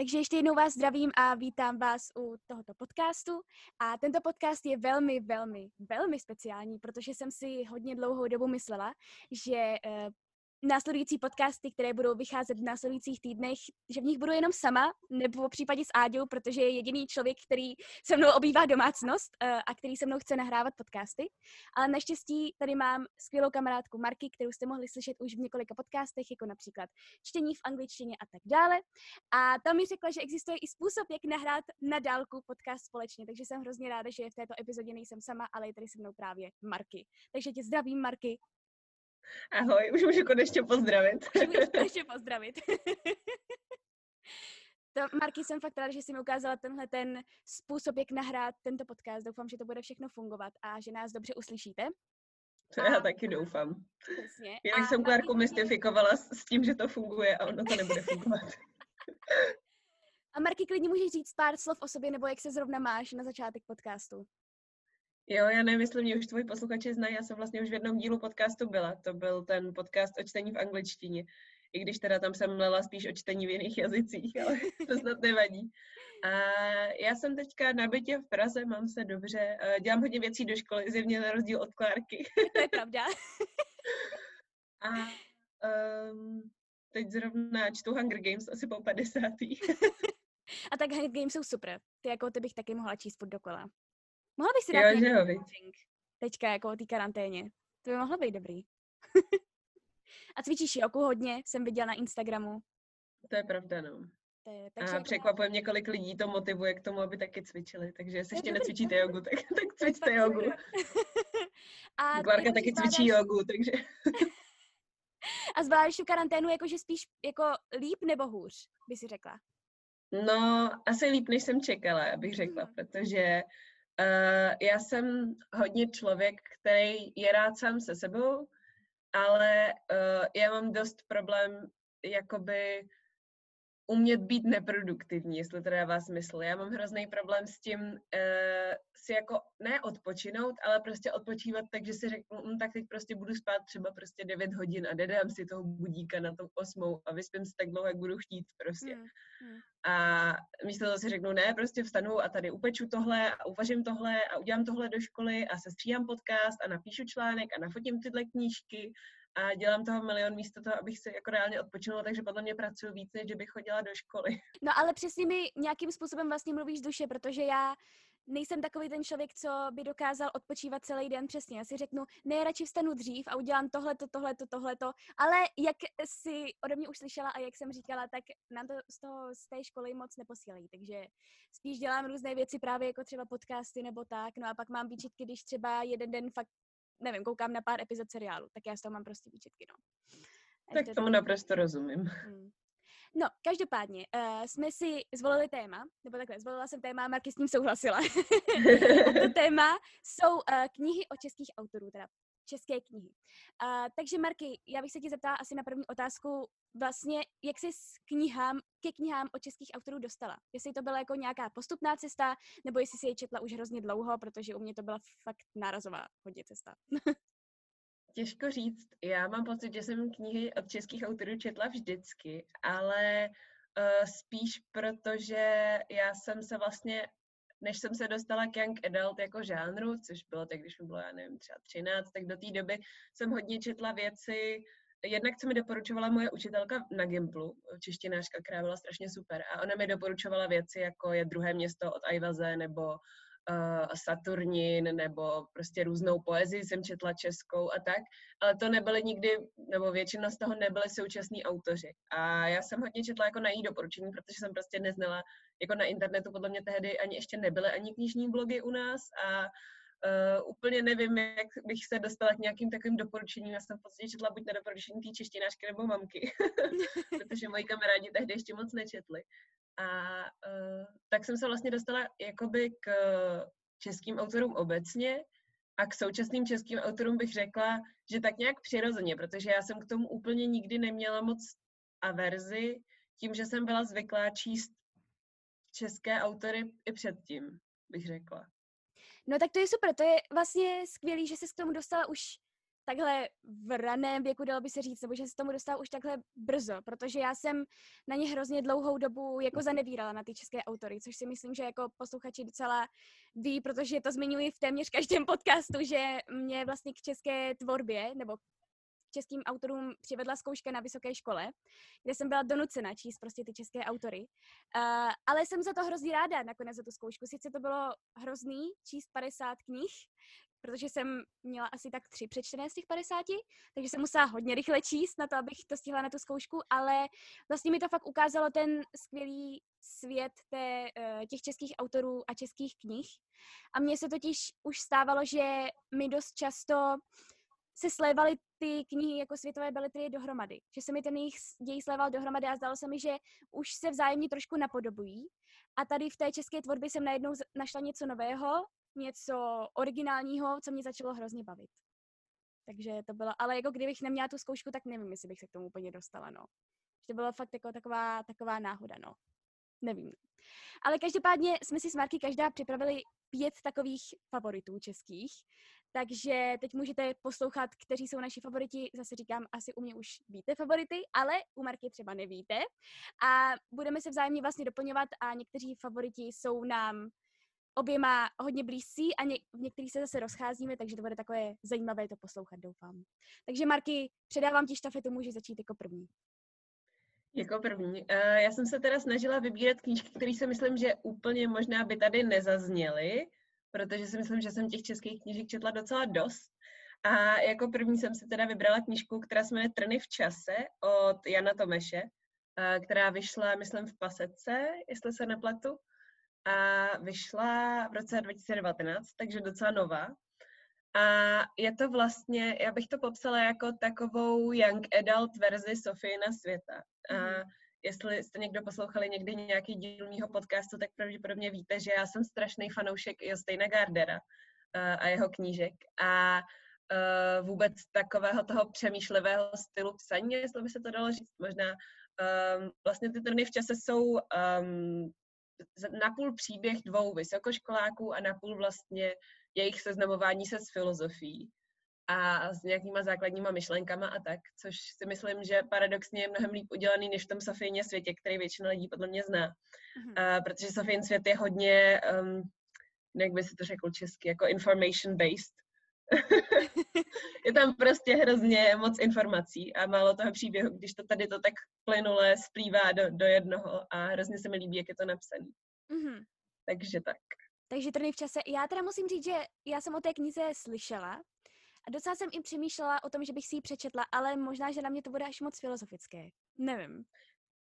Takže ještě jednou vás zdravím a vítám vás u tohoto podcastu. A tento podcast je velmi, velmi, velmi speciální, protože jsem si hodně dlouhou dobu myslela, že uh, následující podcasty, které budou vycházet v následujících týdnech, že v nich budu jenom sama, nebo v případě s Áďou, protože je jediný člověk, který se mnou obývá domácnost uh, a který se mnou chce nahrávat podcasty. Ale naštěstí tady mám skvělou kamarádku Marky, kterou jste mohli slyšet už v několika podcastech, jako například čtení v angličtině a tak dále. A tam mi řekla, že existuje i způsob, jak nahrát na dálku podcast společně, takže jsem hrozně ráda, že v této epizodě nejsem sama, ale je tady se mnou právě Marky. Takže tě zdravím, Marky. Ahoj, už můžu konečně pozdravit. Můžu konečně pozdravit. To, Marky, jsem fakt ráda, že jsi mi ukázala tenhle ten způsob, jak nahrát tento podcast. Doufám, že to bude všechno fungovat a že nás dobře uslyšíte. To já a... taky doufám. Přesně. Jinak jsem Klárku mystifikovala s, s tím, že to funguje a ono to nebude fungovat. a Marky, klidně můžeš říct pár slov o sobě, nebo jak se zrovna máš na začátek podcastu. Jo, já nevím, jestli mě už tvoji posluchači znají, já jsem vlastně už v jednom dílu podcastu byla. To byl ten podcast o čtení v angličtině. I když teda tam jsem mlela spíš o čtení v jiných jazycích, ale to snad nevadí. A já jsem teďka na bytě v Praze, mám se dobře, dělám hodně věcí do školy, zjevně na rozdíl od Klárky. To je pravda. A um, teď zrovna čtu Hunger Games asi po 50. A tak Hunger Games jsou super. Ty jako ty bych taky mohla číst pod dokola. Mohla bych si dát jo, nějaký jo, teďka jako o té karanténě. To by mohlo být dobrý. a cvičíš joku hodně, jsem viděla na Instagramu. To je pravda, no. To je, takže a překvapuje mě, kolik lidí to motivuje k tomu, aby taky cvičili. Takže jestli ještě necvičíte jogu, tak, tak cvičte jogu. a Klárka taky zvládáš... cvičí jogu, takže... a zvládáš tu karanténu jakože spíš jako líp nebo hůř, by si řekla? No, asi líp, než jsem čekala, abych řekla, mm. protože Uh, já jsem hodně člověk, který je rád sám se sebou, ale uh, já mám dost problém jakoby umět být neproduktivní, jestli to dává smysl. Já mám hrozný problém s tím uh, si jako ne odpočinout, ale prostě odpočívat tak, že si řeknu, hm, tak teď prostě budu spát třeba prostě 9 hodin a nedám si toho budíka na tom osmou a vyspím si tak dlouho, jak budu chtít prostě. Hmm. Hmm. A místo toho si řeknu, ne, prostě vstanu a tady upeču tohle a uvařím tohle a udělám tohle do školy a se stříhám podcast a napíšu článek a nafotím tyhle knížky a dělám toho milion místo toho, abych se jako reálně odpočinula, takže podle mě pracuji víc, než bych chodila do školy. No ale přesně mi nějakým způsobem vlastně mluvíš z duše, protože já nejsem takový ten člověk, co by dokázal odpočívat celý den přesně. Já si řeknu, ne, radši vstanu dřív a udělám tohleto, tohleto, tohleto. Ale jak si ode mě už slyšela a jak jsem říkala, tak nám to z, toho, z té školy moc neposílají. Takže spíš dělám různé věci právě jako třeba podcasty nebo tak. No a pak mám výčitky, když třeba jeden den fakt nevím, koukám na pár epizod seriálu, tak já z toho mám prostě výčetky, no. Tak tomu to... naprosto rozumím. Hmm. No, každopádně, uh, jsme si zvolili téma, nebo takhle, zvolila jsem téma, Marky s ním souhlasila. to téma jsou uh, knihy o českých autorů, teda české knihy. Uh, takže Marky, já bych se ti zeptala asi na první otázku, vlastně, jak jsi s knihám, ke knihám o českých autorů dostala? Jestli to byla jako nějaká postupná cesta, nebo jestli si je četla už hrozně dlouho, protože u mě to byla fakt nárazová hodně cesta. Těžko říct. Já mám pocit, že jsem knihy od českých autorů četla vždycky, ale uh, spíš protože já jsem se vlastně než jsem se dostala k Young Adult jako žánru, což bylo tak, když mi bylo, já nevím, třeba 13, tak do té doby jsem hodně četla věci, jednak co mi doporučovala moje učitelka na Gimplu, češtinářka, která byla strašně super, a ona mi doporučovala věci, jako je druhé město od Ajvaze, nebo Saturnin, nebo prostě různou poezii jsem četla českou a tak, ale to nebyly nikdy, nebo většina z toho nebyly současní autoři. A já jsem hodně četla jako na její doporučení, protože jsem prostě neznala jako na internetu podle mě tehdy ani ještě nebyly ani knižní blogy u nás a Uh, úplně nevím, jak bych se dostala k nějakým takovým doporučením. Já jsem v podstatě četla buď na doporučení té češtinářky nebo mamky, protože moji kamarádi tehdy ještě moc nečetli. A uh, tak jsem se vlastně dostala jakoby k českým autorům obecně a k současným českým autorům bych řekla, že tak nějak přirozeně, protože já jsem k tomu úplně nikdy neměla moc averzi, tím, že jsem byla zvyklá číst české autory i předtím, bych řekla. No tak to je super, to je vlastně skvělý, že jsi k tomu dostala už takhle v raném věku, dalo by se říct, nebo že se tomu dostala už takhle brzo, protože já jsem na ně hrozně dlouhou dobu jako zanevírala na ty české autory, což si myslím, že jako posluchači docela ví, protože to zmiňuji v téměř každém podcastu, že mě vlastně k české tvorbě nebo českým autorům přivedla zkouška na vysoké škole, kde jsem byla donucena číst prostě ty české autory. Uh, ale jsem za to hrozně ráda nakonec za tu zkoušku. Sice to bylo hrozný číst 50 knih, protože jsem měla asi tak tři přečtené z těch 50, takže jsem musela hodně rychle číst na to, abych to stihla na tu zkoušku, ale vlastně mi to fakt ukázalo ten skvělý svět té, eh, těch českých autorů a českých knih. A mně se totiž už stávalo, že mi dost často se slévaly ty knihy jako světové beletrie dohromady. Že se mi ten jejich děj sléval dohromady a zdalo se mi, že už se vzájemně trošku napodobují. A tady v té české tvorbě jsem najednou našla něco nového, něco originálního, co mě začalo hrozně bavit. Takže to bylo, ale jako kdybych neměla tu zkoušku, tak nevím, jestli bych se k tomu úplně dostala, no. To bylo fakt jako taková, taková náhoda, no. Nevím. Ale každopádně jsme si s Marky každá připravili pět takových favoritů českých. Takže teď můžete poslouchat, kteří jsou naši favoriti. Zase říkám, asi u mě už víte favority, ale u Marky třeba nevíte. A budeme se vzájemně vlastně doplňovat a někteří favoriti jsou nám oběma hodně blízcí a ně, v některých se zase rozcházíme, takže to bude takové zajímavé to poslouchat, doufám. Takže Marky, předávám ti štafetu, můžeš začít jako první. Jako první. Uh, já jsem se teda snažila vybírat knížky, které si myslím, že úplně možná by tady nezazněly, protože si myslím, že jsem těch českých knížek četla docela dost. A jako první jsem si teda vybrala knížku, která se jmenuje Trny v čase od Jana Tomeše, která vyšla, myslím, v Pasece, jestli se nepletu. A vyšla v roce 2019, takže docela nová. A je to vlastně, já bych to popsala jako takovou young adult verzi na světa. A mhm. Jestli jste někdo poslouchali někdy nějaký díl mýho podcastu, tak pravděpodobně víte, že já jsem strašný fanoušek Josteina Gardera a jeho knížek. A uh, vůbec takového toho přemýšlivého stylu psaní, jestli by se to dalo říct, možná um, vlastně ty trny v čase jsou um, napůl příběh dvou vysokoškoláků a napůl vlastně jejich seznamování se s filozofií a s nějakýma základníma myšlenkama a tak, což si myslím, že paradoxně je mnohem líp udělaný než v tom Sofijně světě, který většina lidí podle mě zná. Mm-hmm. Uh, protože Sofijin svět je hodně, um, jak by si to řekl česky, jako information based. je tam prostě hrozně moc informací a málo toho příběhu, když to tady to tak plynule splývá do, do jednoho a hrozně se mi líbí, jak je to napsané. Mm-hmm. Takže tak. Takže Trny v čase. Já teda musím říct, že já jsem o té knize slyšela a docela jsem i přemýšlela o tom, že bych si ji přečetla, ale možná, že na mě to bude až moc filozofické. Nevím.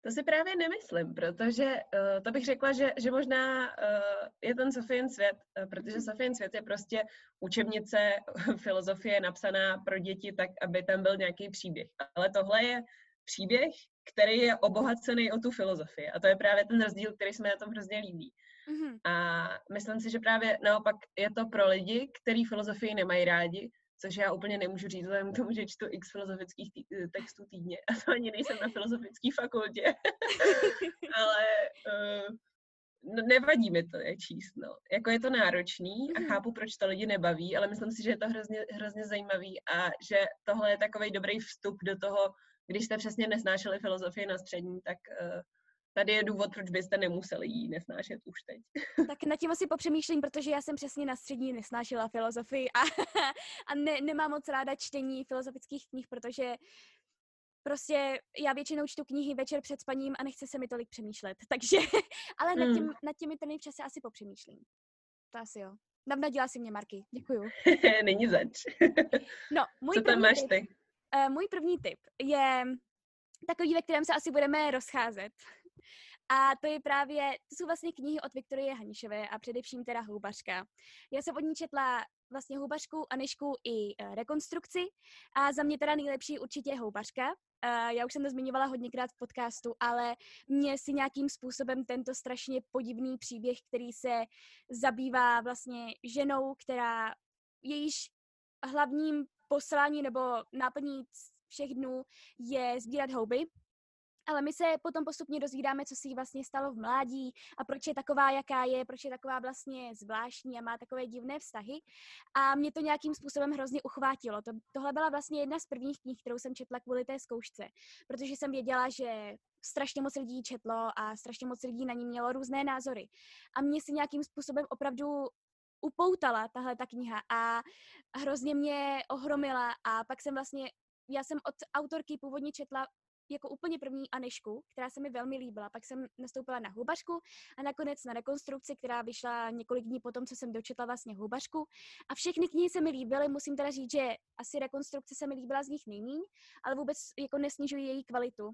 To si právě nemyslím, protože uh, to bych řekla, že, že možná uh, je ten Sofien svět, uh, protože Sofien svět je prostě učebnice filozofie napsaná pro děti tak, aby tam byl nějaký příběh. Ale tohle je příběh, který je obohacený o tu filozofii. A to je právě ten rozdíl, který jsme na tom hrozně líbí. Mm-hmm. A myslím si, že právě naopak je to pro lidi, kteří filozofii nemají rádi, což já úplně nemůžu říct, vzhledem k tomu, že čtu x filozofických tý, eh, textů týdně a to ani nejsem na filozofické fakultě. Ale uh, nevadí mi to je číst, no. Jako je to náročný a mhm. chápu, proč to lidi nebaví, ale myslím si, že je to hrozně, hrozně zajímavý a že tohle je takový dobrý vstup do toho, když jste přesně nesnášeli filozofii na střední, tak uh, tady je důvod, proč byste nemuseli jí nesnášet už teď. Tak nad tím asi popřemýšlím, protože já jsem přesně na střední nesnášela filozofii a, a ne, nemám moc ráda čtení filozofických knih, protože prostě já většinou čtu knihy večer před spaním a nechce se mi tolik přemýšlet, takže, ale nad, tím, hmm. nad těmi trny v čase asi popřemýšlím. To asi jo. Navnadila si mě, Marky. Děkuju. Není zač. no, můj Co tam máš ty? Uh, můj první tip je takový, ve kterém se asi budeme rozcházet. A to je právě, to jsou vlastně knihy od Viktorie Hanišové a především teda Houbařka. Já jsem od ní četla vlastně Houbařku, Anišku i uh, rekonstrukci a za mě teda nejlepší určitě Houbařka. Uh, já už jsem to zmiňovala hodněkrát v podcastu, ale mě si nějakým způsobem tento strašně podivný příběh, který se zabývá vlastně ženou, která jejíž hlavním poslání nebo náplní všech dnů je sbírat houby. Ale my se potom postupně dozvídáme, co si jí vlastně stalo v mládí a proč je taková, jaká je, proč je taková vlastně zvláštní a má takové divné vztahy. A mě to nějakým způsobem hrozně uchvátilo. To, tohle byla vlastně jedna z prvních knih, kterou jsem četla kvůli té zkoušce, protože jsem věděla, že strašně moc lidí četlo a strašně moc lidí na ní mělo různé názory. A mě si nějakým způsobem opravdu upoutala tahle ta kniha a hrozně mě ohromila a pak jsem vlastně, já jsem od autorky původně četla jako úplně první Anešku, která se mi velmi líbila. Pak jsem nastoupila na houbařku a nakonec na rekonstrukci, která vyšla několik dní potom, co jsem dočetla vlastně houbařku. A všechny knihy se mi líbily, musím teda říct, že asi rekonstrukce se mi líbila z nich nejméně, ale vůbec jako nesnižují její kvalitu.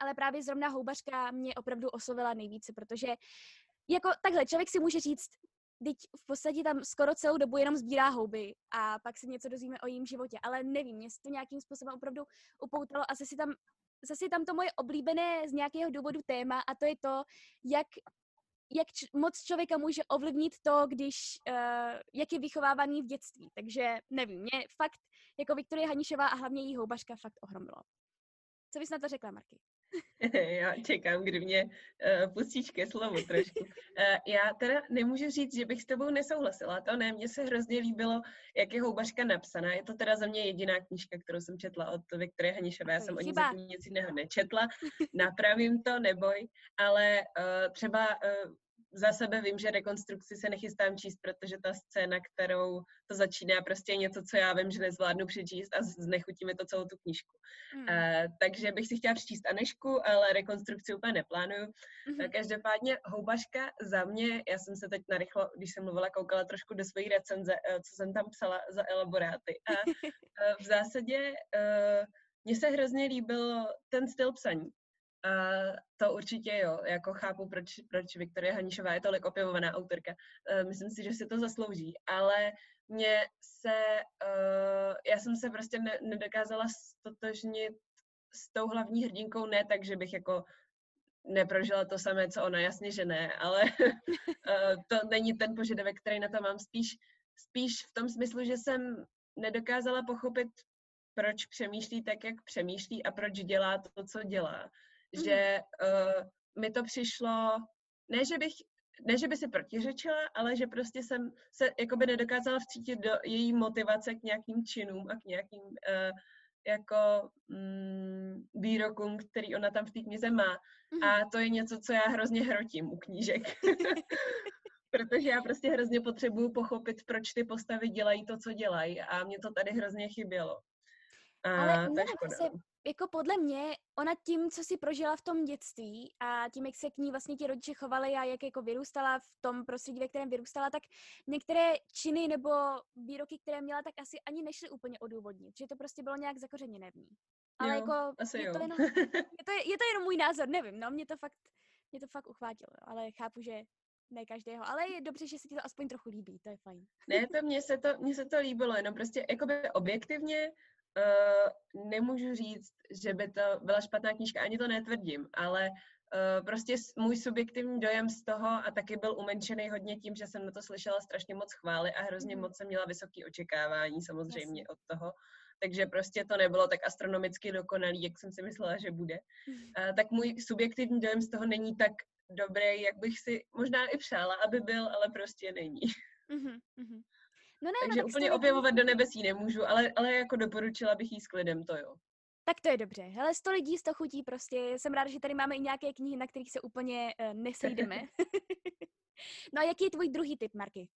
Ale právě zrovna houbařka mě opravdu oslovila nejvíce, protože jako takhle, člověk si může říct, teď v podstatě tam skoro celou dobu jenom sbírá houby a pak se něco dozvíme o jejím životě, ale nevím, mě se to nějakým způsobem opravdu upoutalo a zase tam, zase tam to moje oblíbené z nějakého důvodu téma a to je to, jak jak č- moc člověka může ovlivnit to, když, uh, jak je vychovávaný v dětství. Takže nevím, mě fakt, jako Viktorie Hanišová a hlavně její houbařka fakt ohromilo. Co bys na to řekla, Marky? já čekám, kdy mě uh, pustíš ke slovu trošku. Uh, já teda nemůžu říct, že bych s tebou nesouhlasila, to ne, mně se hrozně líbilo, jak je houbařka napsaná. Je to teda za mě jediná knížka, kterou jsem četla od Viktorie Hanišové. Já jsem o ní zatím nic jiného nečetla, napravím to, neboj, ale uh, třeba uh, za sebe vím, že rekonstrukci se nechystám číst, protože ta scéna, kterou to začíná, prostě je něco, co já vím, že nezvládnu přečíst a znechutíme to celou tu knížku. Hmm. Uh, takže bych si chtěla přečíst Anešku, ale rekonstrukci úplně neplánuju. Hmm. Každopádně houbaška za mě, já jsem se teď narychlo, když jsem mluvila, koukala trošku do své recenze, uh, co jsem tam psala za elaboráty. A uh, v zásadě uh, mně se hrozně líbil ten styl psaní. Uh, to určitě jo, jako chápu, proč, proč Viktorie Hanišová je tolik opěvovaná autorka. Uh, myslím si, že si to zaslouží, ale mě se, uh, já jsem se prostě ne, nedokázala stotožnit s tou hlavní hrdinkou, ne tak, že bych jako neprožila to samé, co ona, jasně, že ne, ale to není ten požadavek, který na to mám, spíš, spíš v tom smyslu, že jsem nedokázala pochopit, proč přemýšlí tak, jak přemýšlí a proč dělá to, co dělá že uh, mi to přišlo, ne že bych ne, že by si protiřečila, ale že prostě jsem se jakoby nedokázala vcítit do její motivace k nějakým činům a k nějakým uh, jako mm, výrokům, který ona tam v té knize má. A mhm. to je něco, co já hrozně hrotím u knížek. Protože já prostě hrozně potřebuju pochopit, proč ty postavy dělají to, co dělají. A mě to tady hrozně chybělo. A Ale ne, se, no. Jako podle mě, ona tím, co si prožila v tom dětství a tím, jak se k ní vlastně ti rodiče chovali a jak jako vyrůstala v tom prostředí, ve kterém vyrůstala, tak některé činy nebo výroky, které měla, tak asi ani nešly úplně odůvodnit, že to prostě bylo nějak zakořeněné v ní. Ale jo, jako, asi je. To jenom, je, to, je to jenom můj názor, nevím, no, mě to fakt, mě to fakt uchvátilo, ale chápu, že ne každého, ale je dobře, že se ti to aspoň trochu líbí, to je fajn. Ne, to mně se to, mně se to líbilo, jenom prostě jakoby objektivně uh, nemůžu říct, že by to byla špatná knížka, ani to netvrdím, ale uh, prostě můj subjektivní dojem z toho a taky byl umenšený hodně tím, že jsem na to slyšela strašně moc chvály a hrozně mm. moc jsem měla vysoké očekávání samozřejmě Jasně. od toho. Takže prostě to nebylo tak astronomicky dokonalý, jak jsem si myslela, že bude. Uh, tak můj subjektivní dojem z toho není tak dobrý, jak bych si možná i přála, aby byl, ale prostě není. Mm-hmm. No ne, Takže no, úplně objevovat do nebesí nemůžu, ale, ale jako doporučila bych jí s klidem, to jo. Tak to je dobře. Hele, sto lidí, sto chutí prostě. Jsem ráda, že tady máme i nějaké knihy, na kterých se úplně uh, nesejdeme. no a jaký je tvůj druhý typ, Marky?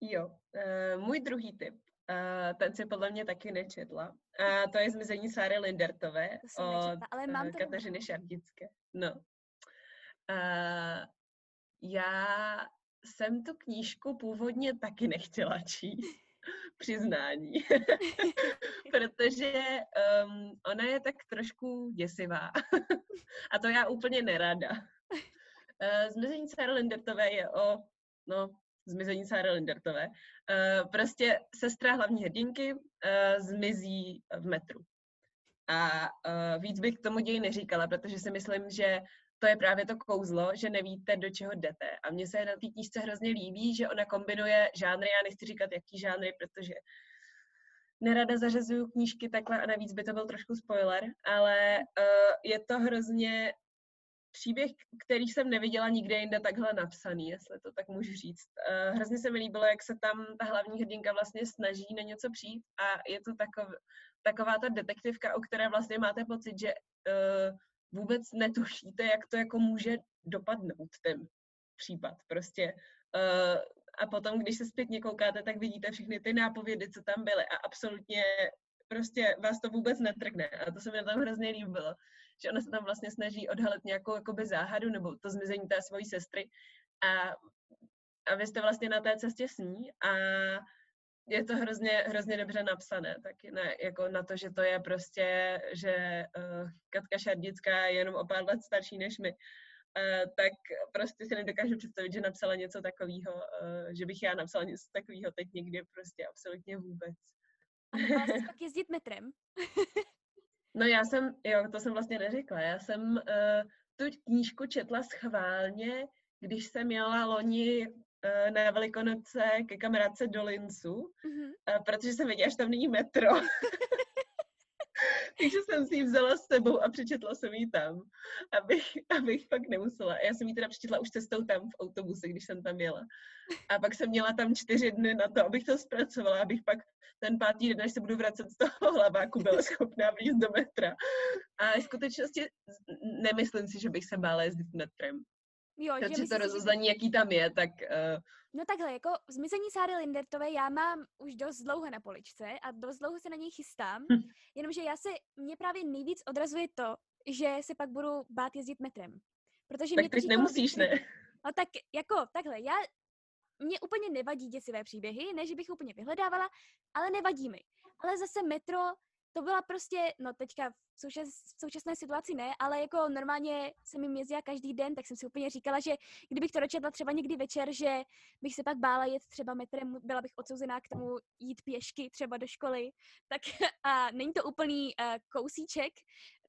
Jo, uh, můj druhý typ. Uh, ten si podle mě taky nečetla. Uh, to je Zmizení Sáry Lindertové od nečetla, ale mám to Kateřiny Šardické. No. Uh, já jsem tu knížku původně taky nechtěla číst, přiznání, protože um, ona je tak trošku děsivá a to já úplně nerada. Uh, zmizení Sarah Lindertové je o, no, zmizení Sarah Lindertové. Uh, prostě sestra hlavní hrdinky uh, zmizí v metru. A uh, víc bych k tomu ději neříkala, protože si myslím, že to je právě to kouzlo, že nevíte, do čeho jdete. A mně se na té knížce hrozně líbí, že ona kombinuje žánry, já nechci říkat, jaký žánry, protože nerada zařazuju knížky takhle a navíc by to byl trošku spoiler, ale uh, je to hrozně příběh, který jsem neviděla nikde jinde takhle napsaný, jestli to tak můžu říct. Uh, hrozně se mi líbilo, jak se tam ta hlavní hrdinka vlastně snaží na něco přijít a je to takov, taková ta detektivka, o které vlastně máte pocit, že uh, vůbec netušíte, jak to jako může dopadnout ten případ. Prostě uh, a potom, když se zpětně koukáte, tak vidíte všechny ty nápovědy, co tam byly a absolutně prostě vás to vůbec netrkne. A to se mi tam hrozně líbilo, že ona se tam vlastně snaží odhalit nějakou jakoby záhadu nebo to zmizení té svojí sestry a, a vy jste vlastně na té cestě s ní a je to hrozně, hrozně dobře napsané, taky ne, jako na to, že to je prostě, že uh, Katka Šardická je jenom o pár let starší než my, uh, tak prostě si nedokážu představit, že napsala něco takového, uh, že bych já napsala něco takového teď někdy prostě absolutně vůbec. A pak jezdit metrem? no já jsem, jo, to jsem vlastně neřekla, já jsem uh, tu knížku četla schválně, když jsem jela loni Eh, na Velikonoce ke kamarádce do Lincu, mm-hmm. protože jsem věděla, že tam není metro. Takže jsem si ji vzala s sebou a přečetla jsem ji tam, abych, abych pak nemusela. Já jsem ji teda přečetla už cestou tam v autobuse, když jsem tam jela. A pak jsem měla tam čtyři dny na to, abych to zpracovala, abych pak ten pátý den, až se budu vracet z toho hlaváku, byla schopná vlízt do metra. A v skutečnosti nemyslím si, že bych se bála jezdit metrem. Jo, Takže že to rozuzlení, jaký tam je, tak... Uh... No takhle, jako zmizení Sáry Lindertové já mám už dost dlouho na poličce a dost dlouho se na něj chystám, hm. jenomže já se, mě právě nejvíc odrazuje to, že se pak budu bát jezdit metrem. Protože tak mě teď nemusíš, ne? No tak jako takhle, já, mě úplně nevadí děsivé příběhy, ne, že bych úplně vyhledávala, ale nevadí mi. Ale zase metro to byla prostě, no teďka v, součas, v současné situaci ne, ale jako normálně jsem jim jezdila každý den, tak jsem si úplně říkala, že kdybych to dočetla třeba někdy večer, že bych se pak bála jet třeba metrem, byla bych odsouzená k tomu jít pěšky třeba do školy, tak a není to úplný uh, kousíček,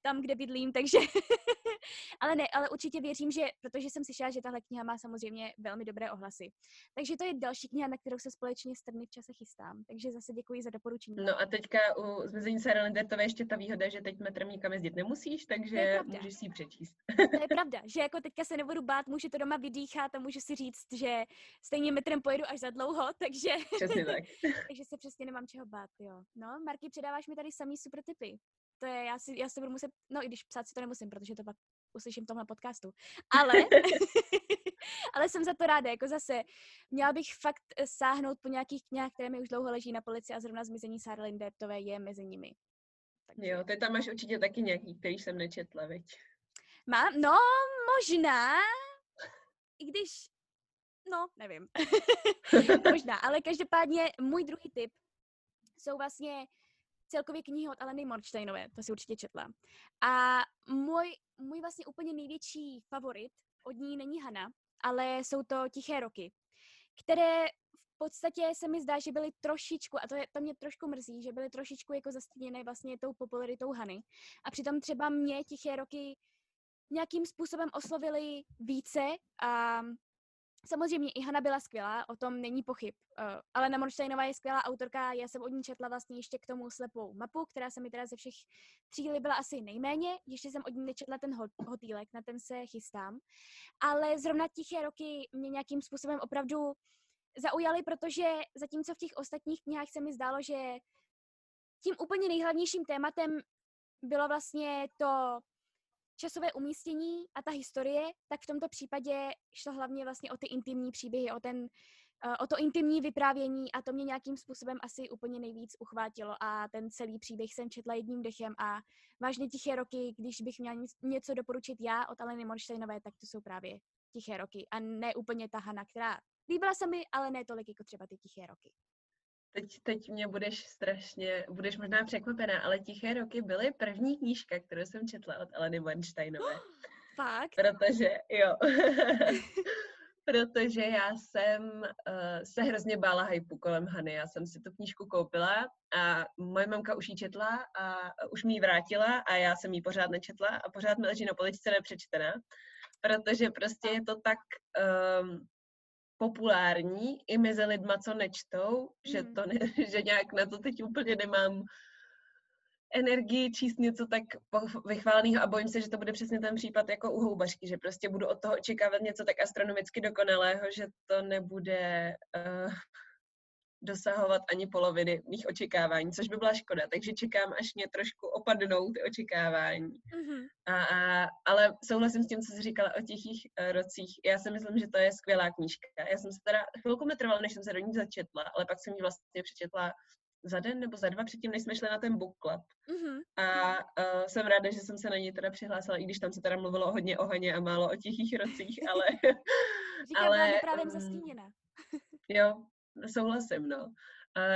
tam, kde bydlím, takže... ale ne, ale určitě věřím, že, protože jsem slyšela, že tahle kniha má samozřejmě velmi dobré ohlasy. Takže to je další kniha, na kterou se společně s Trny v čase chystám. Takže zase děkuji za doporučení. No a teďka u Zmizení Sarah Lindertové ještě ta výhoda, že teď metrem nikam jezdit nemusíš, takže můžeš si ji přečíst. to je pravda, že jako teďka se nebudu bát, můžu to doma vydýchat a můžu si říct, že stejně metrem pojedu až za dlouho, takže... Přesně tak. takže se přesně nemám čeho bát, jo. No, Marky, předáváš mi tady samý super tipy to je, já si, já si budu muset, no i když psát si to nemusím, protože to pak uslyším v tomhle podcastu. Ale, ale jsem za to ráda, jako zase, měla bych fakt eh, sáhnout po nějakých knihách, které mi už dlouho leží na polici a zrovna zmizení Sarah Lindertové je mezi nimi. Takže... Jo, ty tam máš určitě taky nějaký, který jsem nečetla, veď? Mám, no, možná, i když, no, nevím. možná, ale každopádně můj druhý tip jsou vlastně celkově knihy od Aleny Morčtejnové, to si určitě četla. A můj, můj vlastně úplně největší favorit od ní není Hana, ale jsou to Tiché roky, které v podstatě se mi zdá, že byly trošičku, a to, je, to mě trošku mrzí, že byly trošičku jako zastíněné vlastně tou popularitou Hany. A přitom třeba mě Tiché roky nějakým způsobem oslovily více a Samozřejmě i Hanna byla skvělá, o tom není pochyb. Uh, ale na Morštejnová je skvělá autorka, já jsem od ní četla vlastně ještě k tomu slepou mapu, která se mi teda ze všech tří líbila asi nejméně, ještě jsem od ní nečetla ten hotýlek, na ten se chystám. Ale zrovna tiché roky mě nějakým způsobem opravdu zaujaly, protože zatímco v těch ostatních knihách se mi zdálo, že tím úplně nejhlavnějším tématem bylo vlastně to časové umístění a ta historie, tak v tomto případě šlo hlavně vlastně o ty intimní příběhy, o ten eh, o to intimní vyprávění a to mě nějakým způsobem asi úplně nejvíc uchvátilo a ten celý příběh jsem četla jedním dechem a vážně tiché roky, když bych měla něco doporučit já od Aleny Morštejnové, tak to jsou právě tiché roky a ne úplně ta Hana, která líbila se mi, ale ne tolik jako třeba ty tiché roky. Teď, teď mě budeš strašně, budeš možná překvapená, ale Tiché roky byly první knížka, kterou jsem četla od Eleny Weinsteinové. Fakt? Protože, jo. protože já jsem uh, se hrozně bála hypu kolem Hany. Já jsem si tu knížku koupila a moje mamka už ji četla a už mi ji vrátila a já jsem ji pořád nečetla a pořád mi leží na poličce nepřečtená, protože prostě je to tak um, populární i mezi lidma, co nečtou, mm. že, to ne, že nějak na to teď úplně nemám energii číst něco tak vychváleného a bojím se, že to bude přesně ten případ jako u houbařky, že prostě budu od toho očekávat něco tak astronomicky dokonalého, že to nebude uh, dosahovat ani poloviny mých očekávání, což by byla škoda. Takže čekám, až mě trošku opadnou ty očekávání. Mm-hmm. A, a, ale souhlasím s tím, co jsi říkala o tichých uh, rocích. Já si myslím, že to je skvělá knížka. Já jsem se teda chvilku mi trvala, než jsem se do ní začetla, ale pak jsem ji vlastně přečetla za den nebo za dva předtím, než jsme šli na ten book club. Mm-hmm. A uh, jsem ráda, že jsem se na něj teda přihlásila, i když tam se teda mluvilo hodně o Haně a málo o tichých rocích, ale... Říkám, ale právě um, zastíněna. jo, souhlasím, no.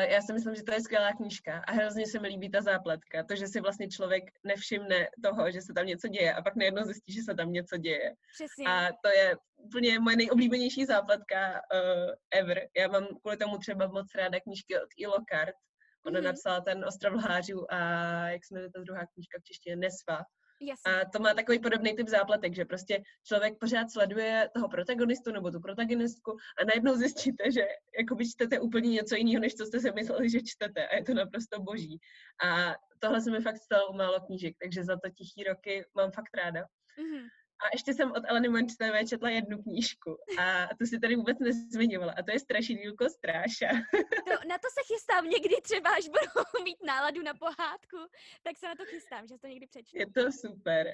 Já si myslím, že to je skvělá knížka a hrozně se mi líbí ta zápletka, to, že si vlastně člověk nevšimne toho, že se tam něco děje a pak najednou zjistí, že se tam něco děje. Přesně. A to je úplně moje nejoblíbenější zápletka uh, ever. Já mám kvůli tomu třeba moc ráda knížky od Ilo Kart, Ona mm-hmm. napsala ten Ostrov lhářů a jak se jmenuje ta druhá knížka v češtině, Nesva. Jasně. A to má takový podobný typ zápletek, že prostě člověk pořád sleduje toho protagonistu nebo tu protagonistku a najednou zjistíte, že jako by čtete úplně něco jiného, než co jste si mysleli, že čtete a je to naprosto boží. A tohle se mi fakt stalo u málo knížek, takže za to tichý roky mám fakt ráda. Mm-hmm. A ještě jsem od Eleny Mančtové četla jednu knížku a to si tady vůbec nezmiňovala a to je Strašidílko Stráša. To, na to se chystám někdy třeba, až budu mít náladu na pohádku, tak se na to chystám, že to někdy přečtu. Je to super.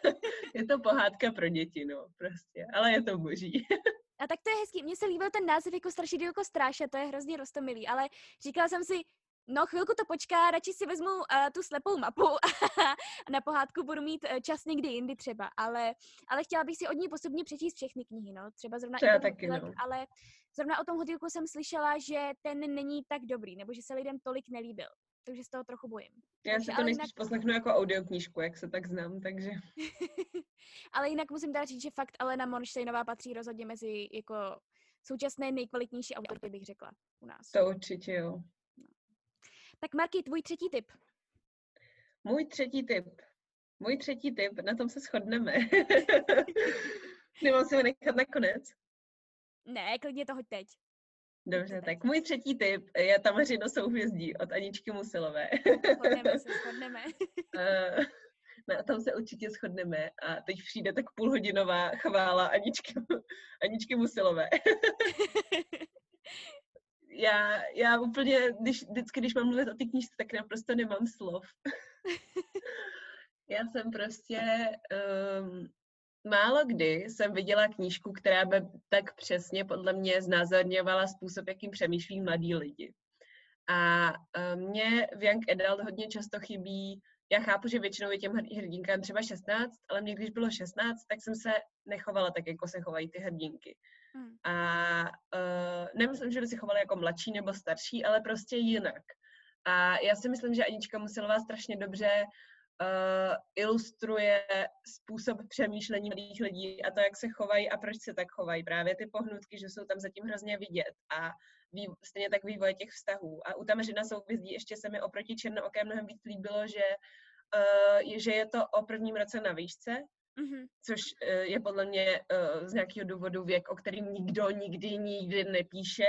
je to pohádka pro děti, no, prostě, ale je to boží. A tak to je hezký. Mně se líbil ten název jako Strašidílko Stráša, to je hrozně rostomilý, ale říkala jsem si, No, chvilku to počká, radši si vezmu uh, tu slepou mapu a na pohádku budu mít uh, čas někdy jindy třeba, ale, ale chtěla bych si od ní postupně přečíst všechny knihy, no, třeba zrovna třeba i taky, no. ale zrovna o tom hodilku jsem slyšela, že ten není tak dobrý, nebo že se lidem tolik nelíbil, takže z toho trochu bojím. Já takže, si to nejspíš jinak... poslechnu jako audioknížku, jak se tak znám, takže... ale jinak musím teda říct, že fakt Elena Monštejnová patří rozhodně mezi jako současné nejkvalitnější autorky, bych řekla, u nás. To určitě jo. Tak Marky, tvůj třetí tip. Můj třetí tip. Můj třetí tip, na tom se shodneme. Nemám si ho nechat nakonec? Ne, klidně to hoď teď. Dobře, tak můj třetí tip je Tamařino souhvězdí od Aničky Musilové. Shodneme se, shodneme. Eh, na tom se určitě shodneme a teď přijde tak půlhodinová chvála Aničky, Aničky Musilové já, já úplně, když, vždycky, když mám mluvit o té knížce, tak naprosto nemám slov. já jsem prostě um, málo kdy jsem viděla knížku, která by tak přesně podle mě znázorňovala způsob, jakým přemýšlí mladí lidi. A um, mě v Young Adult hodně často chybí, já chápu, že většinou je těm hrdinkám třeba 16, ale mě když bylo 16, tak jsem se nechovala tak, jako se chovají ty hrdinky. Hmm. A uh, nemyslím, že by si chovali jako mladší nebo starší, ale prostě jinak. A já si myslím, že Anička Musilová strašně dobře uh, ilustruje způsob přemýšlení mladých lidí a to, jak se chovají a proč se tak chovají. Právě ty pohnutky, že jsou tam zatím hrozně vidět a vý, stejně tak vývoj těch vztahů. A u Tameřina souhvězdí ještě se mi oproti Černooké mnohem víc líbilo, že, uh, že je to o prvním roce na výšce, Mm-hmm. Což uh, je podle mě uh, z nějakého důvodu věk, o kterým nikdo nikdy nikdy nepíše.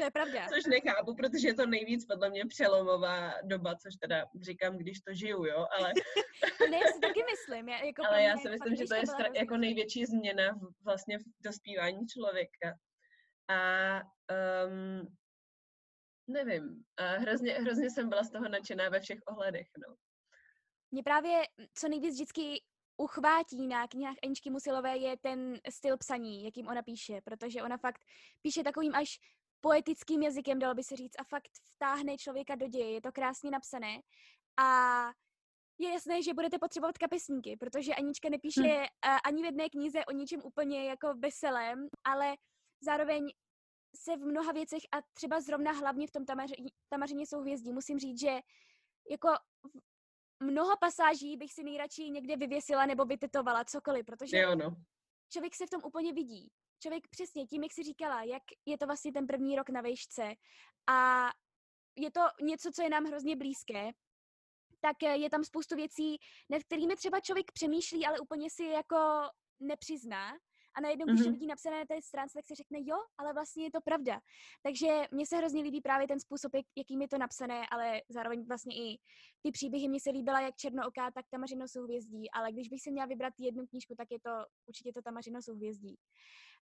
To je pravda. Což nechápu, protože je to nejvíc podle mě přelomová doba, což teda říkám, když to žiju, jo, ale... ne, já si taky myslím. Já, jako ale já si myslím, že to je stra- jako největší změna v, vlastně v dospívání člověka. A um, nevím, a hrozně, hrozně jsem byla z toho nadšená ve všech ohledech, no. Mě právě co nejvíc vždycky uchvátí na knihách Aničky Musilové je ten styl psaní, jakým ona píše, protože ona fakt píše takovým až poetickým jazykem, dalo by se říct, a fakt vtáhne člověka do děje. Je to krásně napsané a je jasné, že budete potřebovat kapesníky, protože Anička nepíše hmm. ani v jedné knize o ničem úplně jako veselém, ale zároveň se v mnoha věcech a třeba zrovna hlavně v tom tamaři, tamařině souhvězdí musím říct, že jako mnoho pasáží bych si nejradši někde vyvěsila nebo vytetovala, cokoliv, protože jo, no. člověk se v tom úplně vidí. člověk přesně tím, jak jsi říkala, jak je to vlastně ten první rok na vejšce a je to něco, co je nám hrozně blízké, tak eh, je tam spoustu věcí, nad kterými třeba člověk přemýšlí, ale úplně si jako nepřizná. A najednou, když mm-hmm. to vidí napsané na té stránce, tak si řekne, jo, ale vlastně je to pravda. Takže mně se hrozně líbí právě ten způsob, jak, jakým je to napsané, ale zároveň vlastně i ty příběhy mě se líbila jak Černooká, tak Tamařino souhvězdí, ale když bych si měla vybrat jednu knížku, tak je to určitě to Tamařino souhvězdí.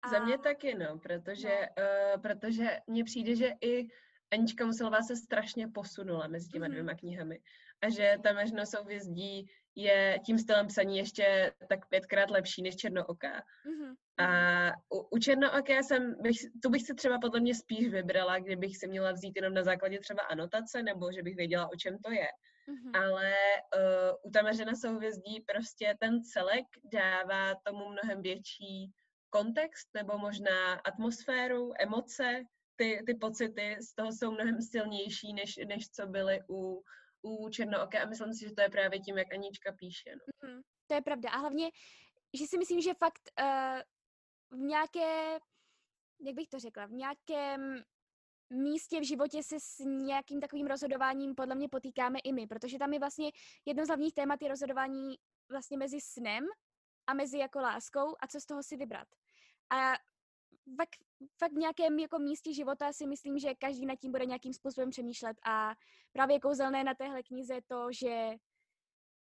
A... Za mě taky, no, protože, no. Uh, protože mně přijde, že i Anička Musilová se strašně posunula mezi těma mm-hmm. dvěma knihami. A že ta Mežno souvězdí je tím stylem psaní ještě tak pětkrát lepší než Černooká. Mm-hmm. A u, u Černooké jsem, bych, tu bych si třeba podle mě spíš vybrala, kdybych si měla vzít jenom na základě třeba anotace, nebo že bych věděla, o čem to je. Mm-hmm. Ale uh, u Tameřena souvězdí prostě ten celek dává tomu mnohem větší kontext, nebo možná atmosféru, emoce, ty, ty pocity z toho jsou mnohem silnější, než, než co byly u, u Černooké a myslím si, že to je právě tím, jak Anička píše. No. Mm, to je pravda. A hlavně, že si myslím, že fakt uh, v nějaké, jak bych to řekla, v nějakém místě v životě se s nějakým takovým rozhodováním podle mě potýkáme i my, protože tam je vlastně jedno z hlavních témat je rozhodování vlastně mezi snem a mezi jako láskou a co z toho si vybrat. A fakt, fakt v nějakém jako místě života si myslím, že každý nad tím bude nějakým způsobem přemýšlet a právě kouzelné na téhle knize je to, že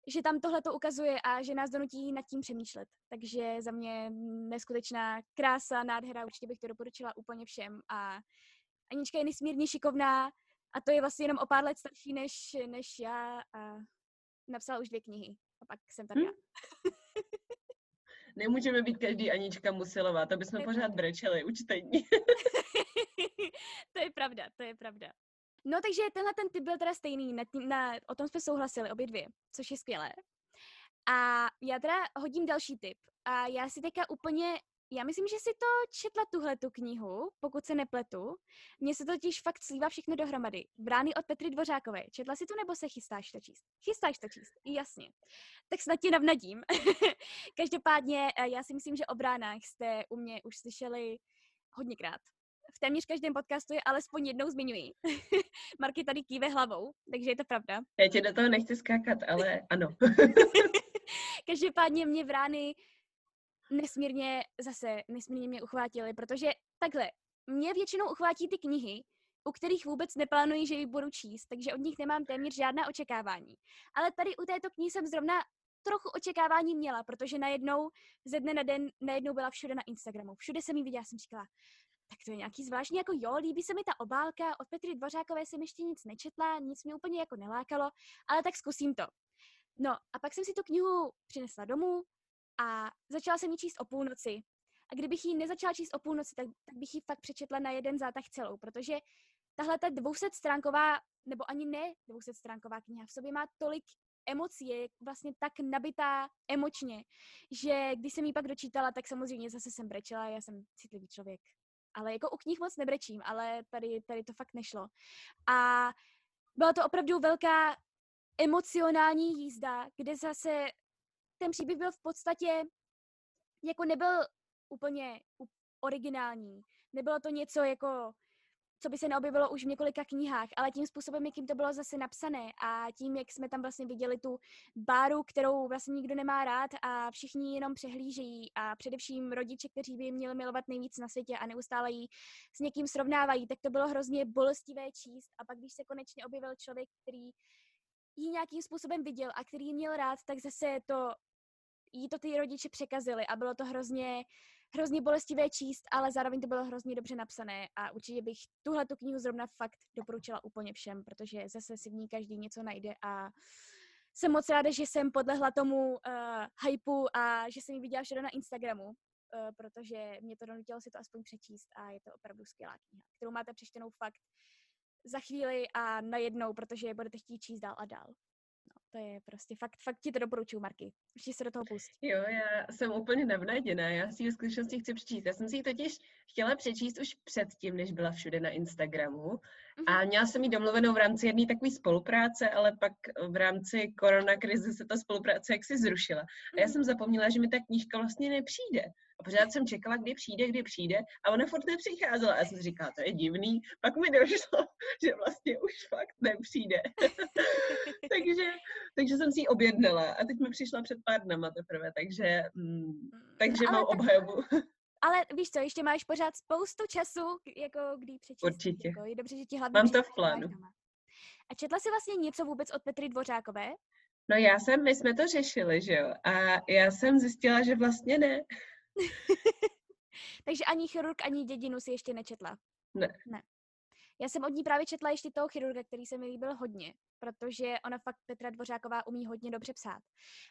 že tam tohle to ukazuje a že nás donutí nad tím přemýšlet. Takže za mě neskutečná krása, nádhera, určitě bych to doporučila úplně všem. A Anička je nesmírně šikovná a to je vlastně jenom o pár let starší než, než já a napsala už dvě knihy. A pak jsem tam hm? já. Nemůžeme být každý Anička Musilová, to bychom pořád brečeli u čtení. to je pravda, to je pravda. No takže tenhle ten typ byl teda stejný, na, na, o tom jsme souhlasili obě dvě, což je skvělé. A já teda hodím další tip. A já si teďka úplně já myslím, že si to četla tuhle tu knihu, pokud se nepletu. Mně se totiž fakt slívá všechno dohromady. Brány od Petry Dvořákové. Četla si to nebo se chystáš to číst? Chystáš to číst, jasně. Tak snad tě navnadím. Každopádně eh, já si myslím, že o bránách jste u mě už slyšeli hodněkrát. V téměř každém podcastu je alespoň jednou zmiňuji. Marky tady kýve hlavou, takže je to pravda. Já tě do toho nechci skákat, ale ano. Každopádně mě vrány nesmírně, zase nesmírně mě uchvátili, protože takhle, mě většinou uchvátí ty knihy, u kterých vůbec neplánuji, že ji budu číst, takže od nich nemám téměř žádná očekávání. Ale tady u této knihy jsem zrovna trochu očekávání měla, protože najednou ze dne na den najednou byla všude na Instagramu. Všude jsem ji viděla, jsem říkala, tak to je nějaký zvláštní, jako jo, líbí se mi ta obálka, od Petry Dvořákové jsem ještě nic nečetla, nic mi úplně jako nelákalo, ale tak zkusím to. No a pak jsem si tu knihu přinesla domů, a začala jsem ji číst o půlnoci. A kdybych ji nezačala číst o půlnoci, tak, tak bych ji fakt přečetla na jeden zátah celou, protože tahle ta 200 stránková, nebo ani ne 200 stránková kniha v sobě má tolik emocí, je vlastně tak nabitá emočně, že když jsem ji pak dočítala, tak samozřejmě zase jsem brečela, já jsem citlivý člověk. Ale jako u knih moc nebrečím, ale tady, tady to fakt nešlo. A byla to opravdu velká emocionální jízda, kde zase ten příběh byl v podstatě, jako nebyl úplně originální. Nebylo to něco jako, co by se neobjevilo už v několika knihách, ale tím způsobem, jakým to bylo zase napsané a tím, jak jsme tam vlastně viděli tu báru, kterou vlastně nikdo nemá rád a všichni jenom přehlížejí a především rodiče, kteří by měli milovat nejvíc na světě a neustále ji s někým srovnávají, tak to bylo hrozně bolestivé číst a pak, když se konečně objevil člověk, který ji nějakým způsobem viděl a který ji měl rád, tak zase to jí to ty rodiče překazili a bylo to hrozně, hrozně bolestivé číst, ale zároveň to bylo hrozně dobře napsané a určitě bych tuhle tu knihu zrovna fakt doporučila úplně všem, protože zase si v ní každý něco najde a jsem moc ráda, že jsem podlehla tomu uh, hypeu a že jsem ji viděla všude na Instagramu, uh, protože mě to donutilo si to aspoň přečíst a je to opravdu skvělá kniha, kterou máte přečtenou fakt za chvíli a najednou, protože budete chtít číst dál a dál to je prostě fakt, fakt ti to doporučuju, Marky. Ještě se do toho pust. Jo, já jsem úplně navnaděná, já si ji v skutečnosti chci přečíst. Já jsem si ji totiž chtěla přečíst už předtím, než byla všude na Instagramu. Mm-hmm. A mhm. měla jsem ji domluvenou v rámci jedné takové spolupráce, ale pak v rámci koronakrize se ta spolupráce jaksi zrušila. A já mhm. jsem zapomněla, že mi ta knížka vlastně nepřijde. A pořád jsem čekala, kdy přijde, kdy přijde a ona furt nepřicházela. A já jsem si říkala, to je divný. Pak mi došlo, že vlastně už fakt nepřijde. takže, takže jsem si ji objednala a teď mi přišla před pár dnama teprve, takže, mm, takže no, mám tak... obhajobu. Ale víš co, ještě máš pořád spoustu času, jako kdy přečíst. Určitě. Jako, je dobře, že ti hlavně Mám to v plánu. A četla jsi vlastně něco vůbec od Petry Dvořákové? No já jsem, my jsme to řešili, že jo, a já jsem zjistila, že vlastně ne. Takže ani chirurg, ani dědinu si ještě nečetla? Ne. Ne. Já jsem od ní právě četla ještě toho chirurga, který se mi líbil hodně, protože ona fakt Petra Dvořáková umí hodně dobře psát.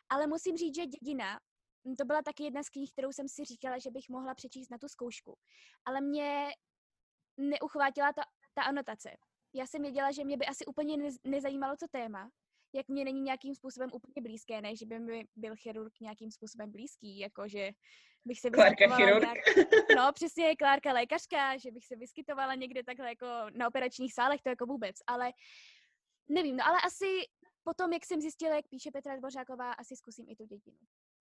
Ale musím říct, že dědina, hm, to byla taky jedna z knih, kterou jsem si říkala, že bych mohla přečíst na tu zkoušku. Ale mě neuchvátila ta, ta anotace. Já jsem věděla, že mě by asi úplně nezajímalo to téma, jak mě není nějakým způsobem úplně blízké, ne, že by mi byl chirurg nějakým způsobem blízký, jako že bych se Klárka chirurg. Nějak, no přesně, Klárka lékařka, že bych se vyskytovala někde takhle jako na operačních sálech, to jako vůbec, ale nevím, no ale asi potom, jak jsem zjistila, jak píše Petra Dvořáková, asi zkusím i tu dětinu.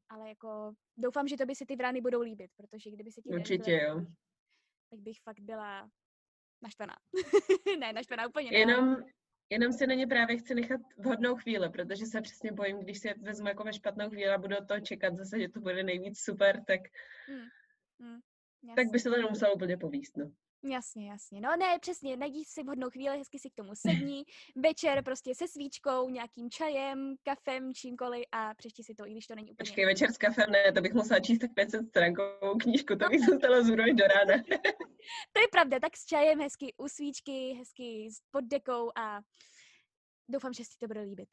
Ale jako doufám, že to by se ty vrány budou líbit, protože kdyby se ti Určitě, jo. tak bych fakt byla naštvaná. ne, naštvaná úplně ne. Jenom, si na ně právě chci nechat vhodnou chvíli, protože se přesně bojím, když si vezmu jako ve špatnou chvíli a budu to čekat zase, že to bude nejvíc super, tak, hmm. Hmm. tak by se to nemuselo úplně povíst. No. Jasně, jasně. No ne, přesně, najdi si vhodnou chvíli, hezky si k tomu sedni, večer prostě se svíčkou, nějakým čajem, kafem, čímkoliv a přečti si to, i když to není úplně... Počkej, večer s kafem, ne, to bych musela číst tak 500 stránkovou knížku, to bych zůstala z do rána. to je pravda, tak s čajem hezky u svíčky, hezky s pod dekou a doufám, že si to bude líbit.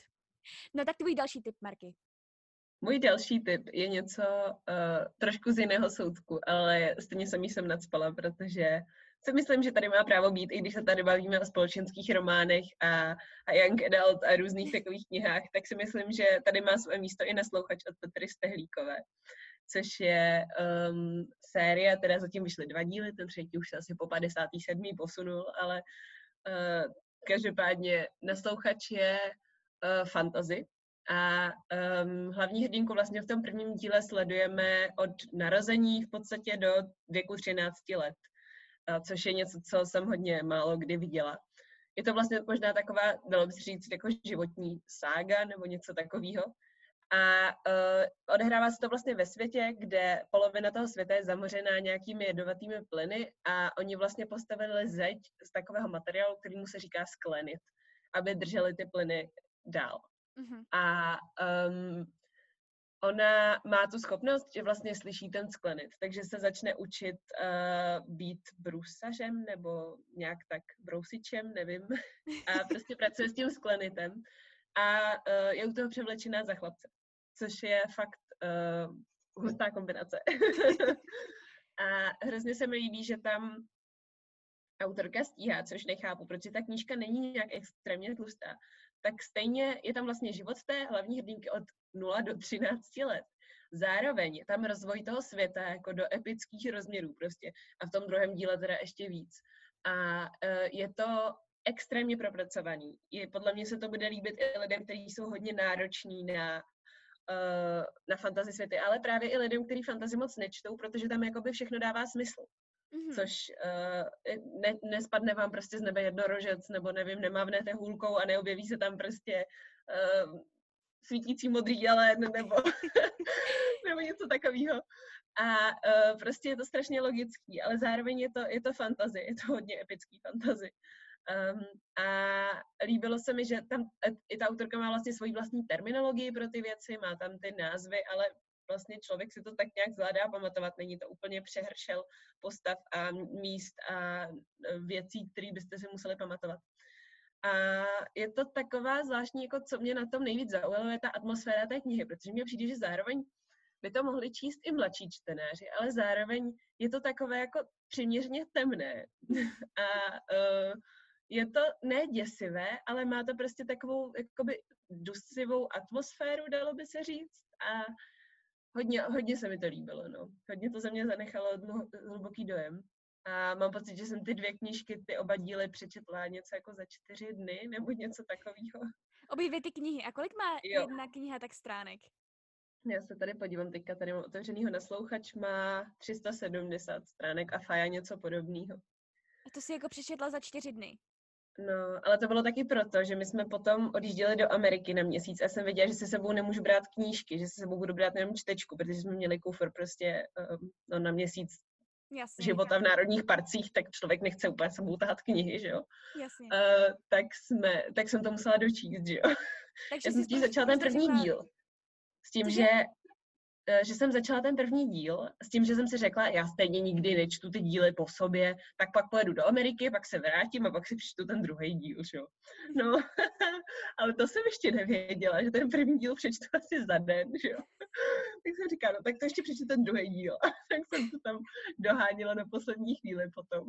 No tak tvůj další tip, Marky. Můj další tip je něco uh, trošku z jiného soudku, ale stejně jsem jsem nadspala, protože si myslím, že tady má právo být, i když se tady bavíme o společenských románech a, a young adult a různých takových knihách, tak si myslím, že tady má své místo i naslouchač od Petry Stehlíkové, což je um, série, teda zatím vyšly dva díly, ten třetí už se asi po 57. posunul, ale uh, každopádně naslouchač je uh, fantasy, a um, hlavní hrdinku vlastně v tom prvním díle sledujeme od narození v podstatě do věku 13 let což je něco, co jsem hodně málo kdy viděla. Je to vlastně možná taková, dalo by se říct, jako životní sága nebo něco takového. A uh, odehrává se to vlastně ve světě, kde polovina toho světa je zamořená nějakými jedovatými plyny a oni vlastně postavili zeď z takového materiálu, kterýmu se říká sklenit, aby drželi ty plyny dál. Mm-hmm. A um, ona má tu schopnost, že vlastně slyší ten sklenit, takže se začne učit uh, být brusařem nebo nějak tak brousičem, nevím, a prostě pracuje s tím sklenitem a uh, je u toho převlečená za chlapce, což je fakt uh, hustá kombinace. a hrozně se mi líbí, že tam autorka stíhá, což nechápu, protože ta knížka není nějak extrémně tlustá, tak stejně je tam vlastně život té hlavní hrdinky od 0 do 13 let. Zároveň je tam rozvoj toho světa jako do epických rozměrů prostě a v tom druhém díle teda ještě víc. A uh, je to extrémně propracovaný. Je, podle mě se to bude líbit i lidem, kteří jsou hodně nároční na, uh, na fantasy světy, ale právě i lidem, kteří fantasy moc nečtou, protože tam jakoby všechno dává smysl. Mm-hmm. Což uh, ne, nespadne vám prostě z nebe jednorožec, nebo nevím, nemávnete hůlkou a neobjeví se tam prostě uh, svítící modrý jelen nebo, nebo něco takového. A uh, prostě je to strašně logický, ale zároveň je to, je to fantazy, je to hodně epický fantazy. Um, a líbilo se mi, že tam i ta autorka má vlastně svoji vlastní terminologii pro ty věci, má tam ty názvy, ale vlastně člověk si to tak nějak zvládá pamatovat. Není to úplně přehršel postav a míst a věcí, které byste si museli pamatovat. A je to taková zvláštní, jako co mě na tom nejvíc zaujalo, je ta atmosféra té knihy, protože mně přijde, že zároveň by to mohli číst i mladší čtenáři, ale zároveň je to takové jako přiměřeně temné. a uh, je to ne děsivé, ale má to prostě takovou jakoby dusivou atmosféru, dalo by se říct. A hodně, hodně se mi to líbilo, no. Hodně to ze mě zanechalo hluboký dojem. A mám pocit, že jsem ty dvě knížky, ty oba díly přečetla něco jako za čtyři dny nebo něco takového. Obě dvě ty knihy. A kolik má jo. jedna kniha tak stránek? Já se tady podívám, teďka tady mám otevřenýho naslouchač, má 370 stránek a Faja něco podobného. A to si jako přečetla za čtyři dny. No, ale to bylo taky proto, že my jsme potom odjížděli do Ameriky na měsíc a jsem věděla, že se sebou nemůžu brát knížky, že se sebou budu brát jenom čtečku, protože jsme měli kufr prostě um, no, na měsíc Jasně, života v národních parcích, tak člověk nechce úplně sebou tahat knihy, že jo. Jasně. Uh, tak, jsme, tak jsem to musela dočíst, že jo. Takže Já jsem začala ten první díl. S tím, že že jsem začala ten první díl s tím, že jsem si řekla, já stejně nikdy nečtu ty díly po sobě, tak pak pojedu do Ameriky, pak se vrátím a pak si přečtu ten druhý díl, že jo. No, ale to jsem ještě nevěděla, že ten první díl přečtu asi za den, že jo. Tak jsem říkala, no tak to ještě přečtu ten druhý díl. A tak jsem to tam doháněla na poslední chvíli potom.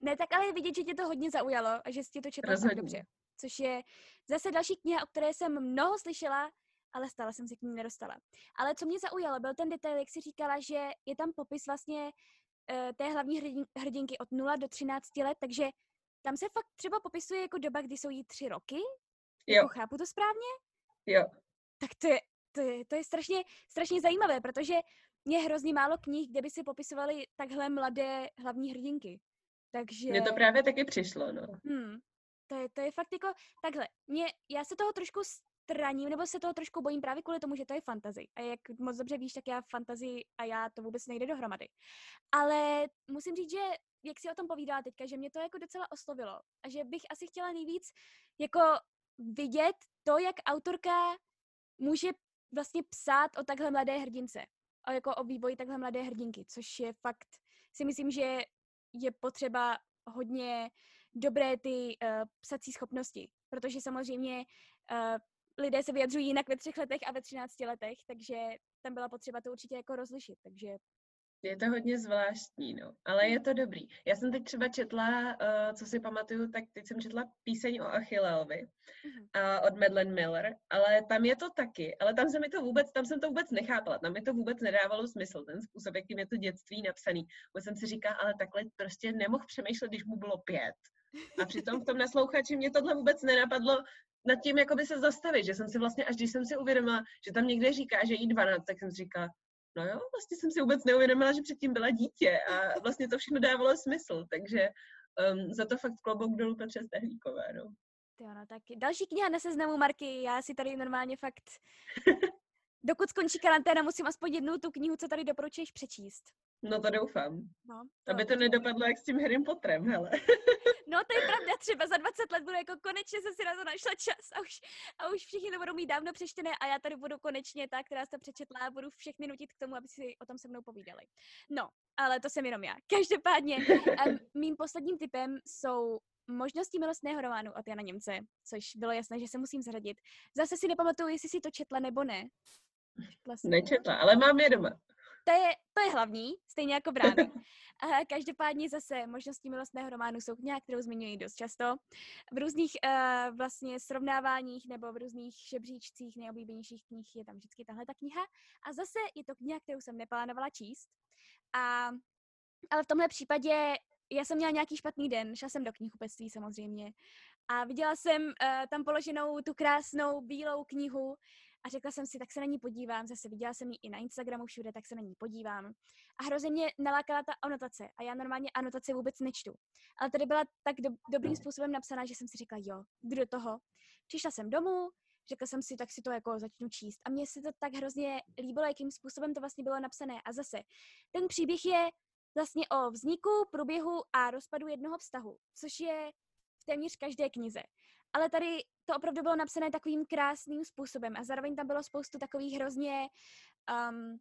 ne, tak ale vidět, že tě to hodně zaujalo a že jsi to četla dobře. Což je zase další kniha, o které jsem mnoho slyšela, ale stále jsem se k ní nedostala. Ale co mě zaujalo, byl ten detail, jak jsi říkala, že je tam popis vlastně eh, té hlavní hrdin, hrdinky od 0 do 13 let, takže tam se fakt třeba popisuje jako doba, kdy jsou jí tři roky? Jo, Jako chápu to správně? jo. Tak to je, to je, to je strašně, strašně zajímavé, protože je hrozně málo knih, kde by si popisovali takhle mladé hlavní hrdinky. Takže... Mně to právě taky přišlo, no. Hmm, to je, to je fakt jako takhle. Mě, já se toho trošku straním, nebo se toho trošku bojím právě kvůli tomu, že to je fantasy. A jak moc dobře víš, tak já fantasy a já to vůbec nejde dohromady. Ale musím říct, že jak si o tom povídala teďka, že mě to jako docela oslovilo. A že bych asi chtěla nejvíc jako vidět to, jak autorka může vlastně psát o takhle mladé hrdince. O, jako o vývoji takhle mladé hrdinky, což je fakt, si myslím, že je potřeba hodně dobré ty uh, psací schopnosti, protože samozřejmě uh, lidé se vyjadřují jinak ve třech letech a ve třinácti letech, takže tam byla potřeba to určitě jako rozlišit, takže Je to hodně zvláštní, no, ale je to dobrý. Já jsem teď třeba četla, uh, co si pamatuju, tak teď jsem četla píseň o Achilleovi Mhm. uh, od Madeleine Miller, ale tam je to taky, ale tam se mi to vůbec, tam jsem to vůbec nechápala, tam mi to vůbec nedávalo smysl, ten způsob, jakým je to dětství napsaný. Bo jsem si říkala, ale takhle prostě nemohl přemýšlet, když mu bylo pět. A přitom v tom naslouchači mě tohle vůbec nenapadlo nad tím, jakoby se zastavit, že jsem si vlastně, až když jsem si uvědomila, že tam někde říká, že jí 12, tak jsem si říkala, no jo, vlastně jsem si vůbec neuvědomila, že předtím byla dítě a vlastně to všechno dávalo smysl, takže um, za to fakt klobouk dolů Petře Stehlíkové, no. ty ano, tak další kniha na seznamu Marky, já si tady normálně fakt, dokud skončí karanténa, musím aspoň jednu tu knihu, co tady doporučuješ přečíst. No to doufám. No, Aby to nedopadlo jak s tím Harrym Potterem, hele. No to je pravda, třeba za 20 let budu jako konečně jsem si na to našla čas a už, a už všichni to budou mít dávno přečtené a já tady budu konečně ta, která jste přečetla a budu všechny nutit k tomu, aby si o tom se mnou povídali. No, ale to jsem jenom já. Každopádně, mým posledním typem jsou možnosti milostného románu od Jana Němce, což bylo jasné, že se musím zařadit. Zase si nepamatuju, jestli si to četla nebo ne. Četla? Nečetla, ale mám je doma. To je, to je hlavní, stejně jako brány. A každopádně zase možnosti milostného románu jsou kniha, kterou zmiňuji dost často. V různých uh, vlastně srovnáváních nebo v různých žebříčcích nejoblíbenějších knih je tam vždycky tahle ta kniha. A zase je to kniha, kterou jsem neplánovala číst. A, ale v tomhle případě já jsem měla nějaký špatný den, šla jsem do knihkupectví samozřejmě a viděla jsem uh, tam položenou tu krásnou bílou knihu a řekla jsem si, tak se na ní podívám, zase viděla jsem ji i na Instagramu všude, tak se na ní podívám. A hrozně mě nalákala ta anotace a já normálně anotace vůbec nečtu. Ale tady byla tak do, dobrým způsobem napsaná, že jsem si řekla, jo, jdu do toho. Přišla jsem domů, řekla jsem si, tak si to jako začnu číst. A mně se to tak hrozně líbilo, jakým způsobem to vlastně bylo napsané. A zase, ten příběh je vlastně o vzniku, průběhu a rozpadu jednoho vztahu, což je v téměř každé knize. Ale tady to opravdu bylo napsané takovým krásným způsobem a zároveň tam bylo spoustu takových hrozně um,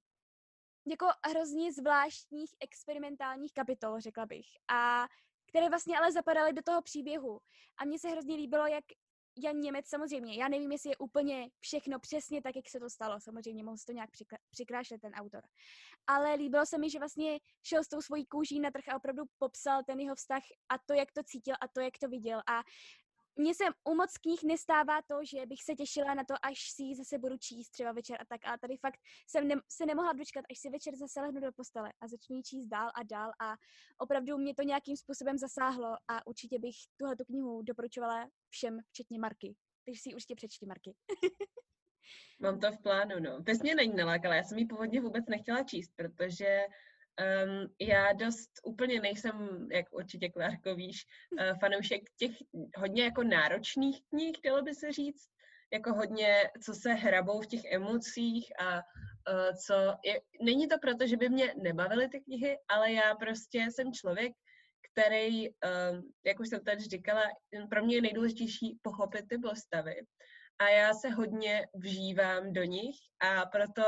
jako hrozně zvláštních experimentálních kapitol, řekla bych. A které vlastně ale zapadaly do toho příběhu. A mně se hrozně líbilo, jak Jan Němec samozřejmě, já nevím, jestli je úplně všechno přesně tak, jak se to stalo, samozřejmě mohl to nějak přikrášet ten autor. Ale líbilo se mi, že vlastně šel s tou svojí kůží na trh a opravdu popsal ten jeho vztah a to, jak to cítil a to, jak to viděl. A mně se u moc knih nestává to, že bych se těšila na to, až si ji zase budu číst třeba večer a tak. A tady fakt jsem ne- se nemohla dočkat, až si večer zase lehnu do postele a začnu ji číst dál a dál. A opravdu mě to nějakým způsobem zasáhlo a určitě bych tuhle tu knihu doporučovala všem, včetně Marky. Takže si ji určitě přečti, Marky. Mám to v plánu, no. Ty mě není nalákala, já jsem ji původně vůbec nechtěla číst, protože um, já dost úplně nejsem, jak určitě Klárko víš, uh, fanoušek těch hodně jako náročných knih, chtělo by se říct, jako hodně, co se hrabou v těch emocích a uh, co... Je, není to proto, že by mě nebavily ty knihy, ale já prostě jsem člověk, který, um, jak už jsem tady říkala, pro mě je nejdůležitější pochopit ty postavy. A já se hodně vžívám do nich a proto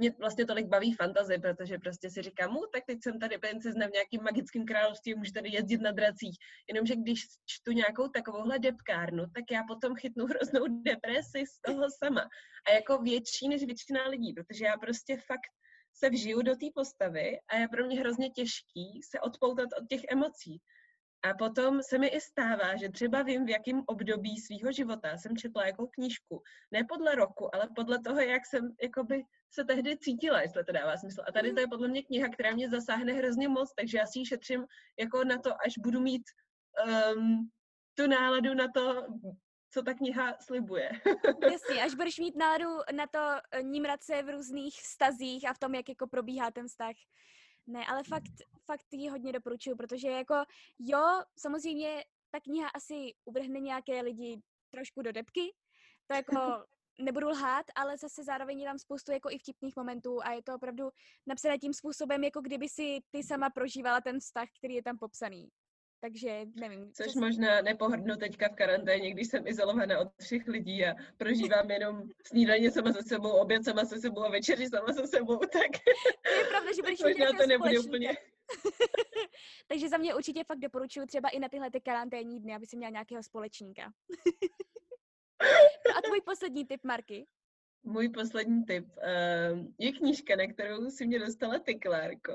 mě vlastně tolik baví fantazy, protože prostě si říkám, mu, tak teď jsem tady princezna v nějakým magickém království, můžu tady jezdit na dracích. Jenomže když čtu nějakou takovouhle depkárnu, tak já potom chytnu hroznou depresi z toho sama. A jako větší než většina lidí, protože já prostě fakt se vžiju do té postavy a je pro mě hrozně těžký se odpoutat od těch emocí. A potom se mi i stává, že třeba vím, v jakém období svého života jsem četla jakou knížku. Ne podle roku, ale podle toho, jak jsem jakoby se tehdy cítila, jestli to dává smysl. A tady to je podle mě kniha, která mě zasáhne hrozně moc, takže já si ji šetřím jako na to, až budu mít um, tu náladu na to, co ta kniha slibuje. Jasně, až budeš mít náladu na to eh, nímrat se v různých stazích a v tom, jak jako probíhá ten vztah. Ne, ale fakt, fakt ji hodně doporučuju, protože jako jo, samozřejmě ta kniha asi uvrhne nějaké lidi trošku do depky, to jako nebudu lhát, ale zase zároveň je tam spoustu jako i vtipných momentů a je to opravdu napsané tím způsobem, jako kdyby si ty sama prožívala ten vztah, který je tam popsaný. Takže nevím. Což přesně. možná nepohrdnu teďka v karanténě, když jsem izolovaná od třech lidí a prožívám jenom snídaně sama se sebou, oběd sama se sebou a večeři sama se sebou, tak to je pravda, že budeš možná to nebude úplně. Takže za mě určitě fakt doporučuji třeba i na tyhle ty karanténní dny, aby si měla nějakého společníka. no a tvůj poslední tip, Marky? Můj poslední tip uh, je knížka, na kterou si mě dostala ty, Klárko.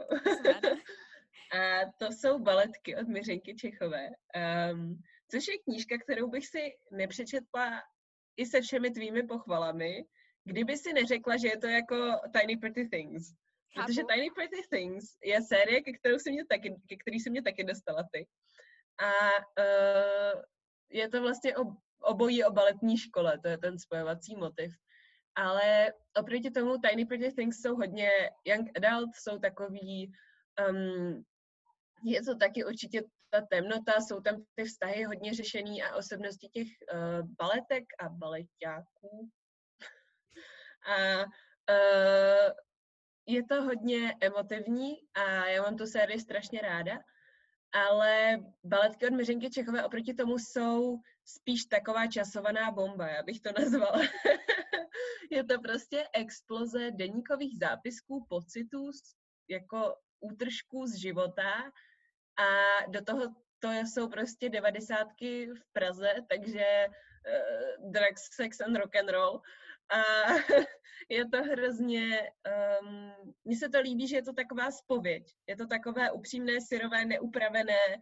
A to jsou baletky od Miřenky Čechové, um, což je knížka, kterou bych si nepřečetla i se všemi tvými pochvalami, kdyby si neřekla, že je to jako Tiny Pretty Things. Protože Tiny Pretty Things je série, ke, kterou se mě taky, ke který se mě taky dostala ty. A uh, je to vlastně o, obojí o baletní škole, to je ten spojovací motiv. Ale oproti tomu Tiny Pretty Things jsou hodně young adult, jsou takový um, je to taky určitě ta temnota, jsou tam ty vztahy hodně řešený a osobnosti těch uh, baletek a baletáků. a uh, je to hodně emotivní a já mám tu sérii strašně ráda, ale baletky od Miřenky Čechové oproti tomu jsou spíš taková časovaná bomba, já bych to nazvala. je to prostě exploze deníkových zápisků, pocitů, jako útržků z života a do toho to jsou prostě devadesátky v Praze, takže uh, drugs, sex and rock and roll. A je to hrozně, um, mně se to líbí, že je to taková spověď. Je to takové upřímné, syrové, neupravené.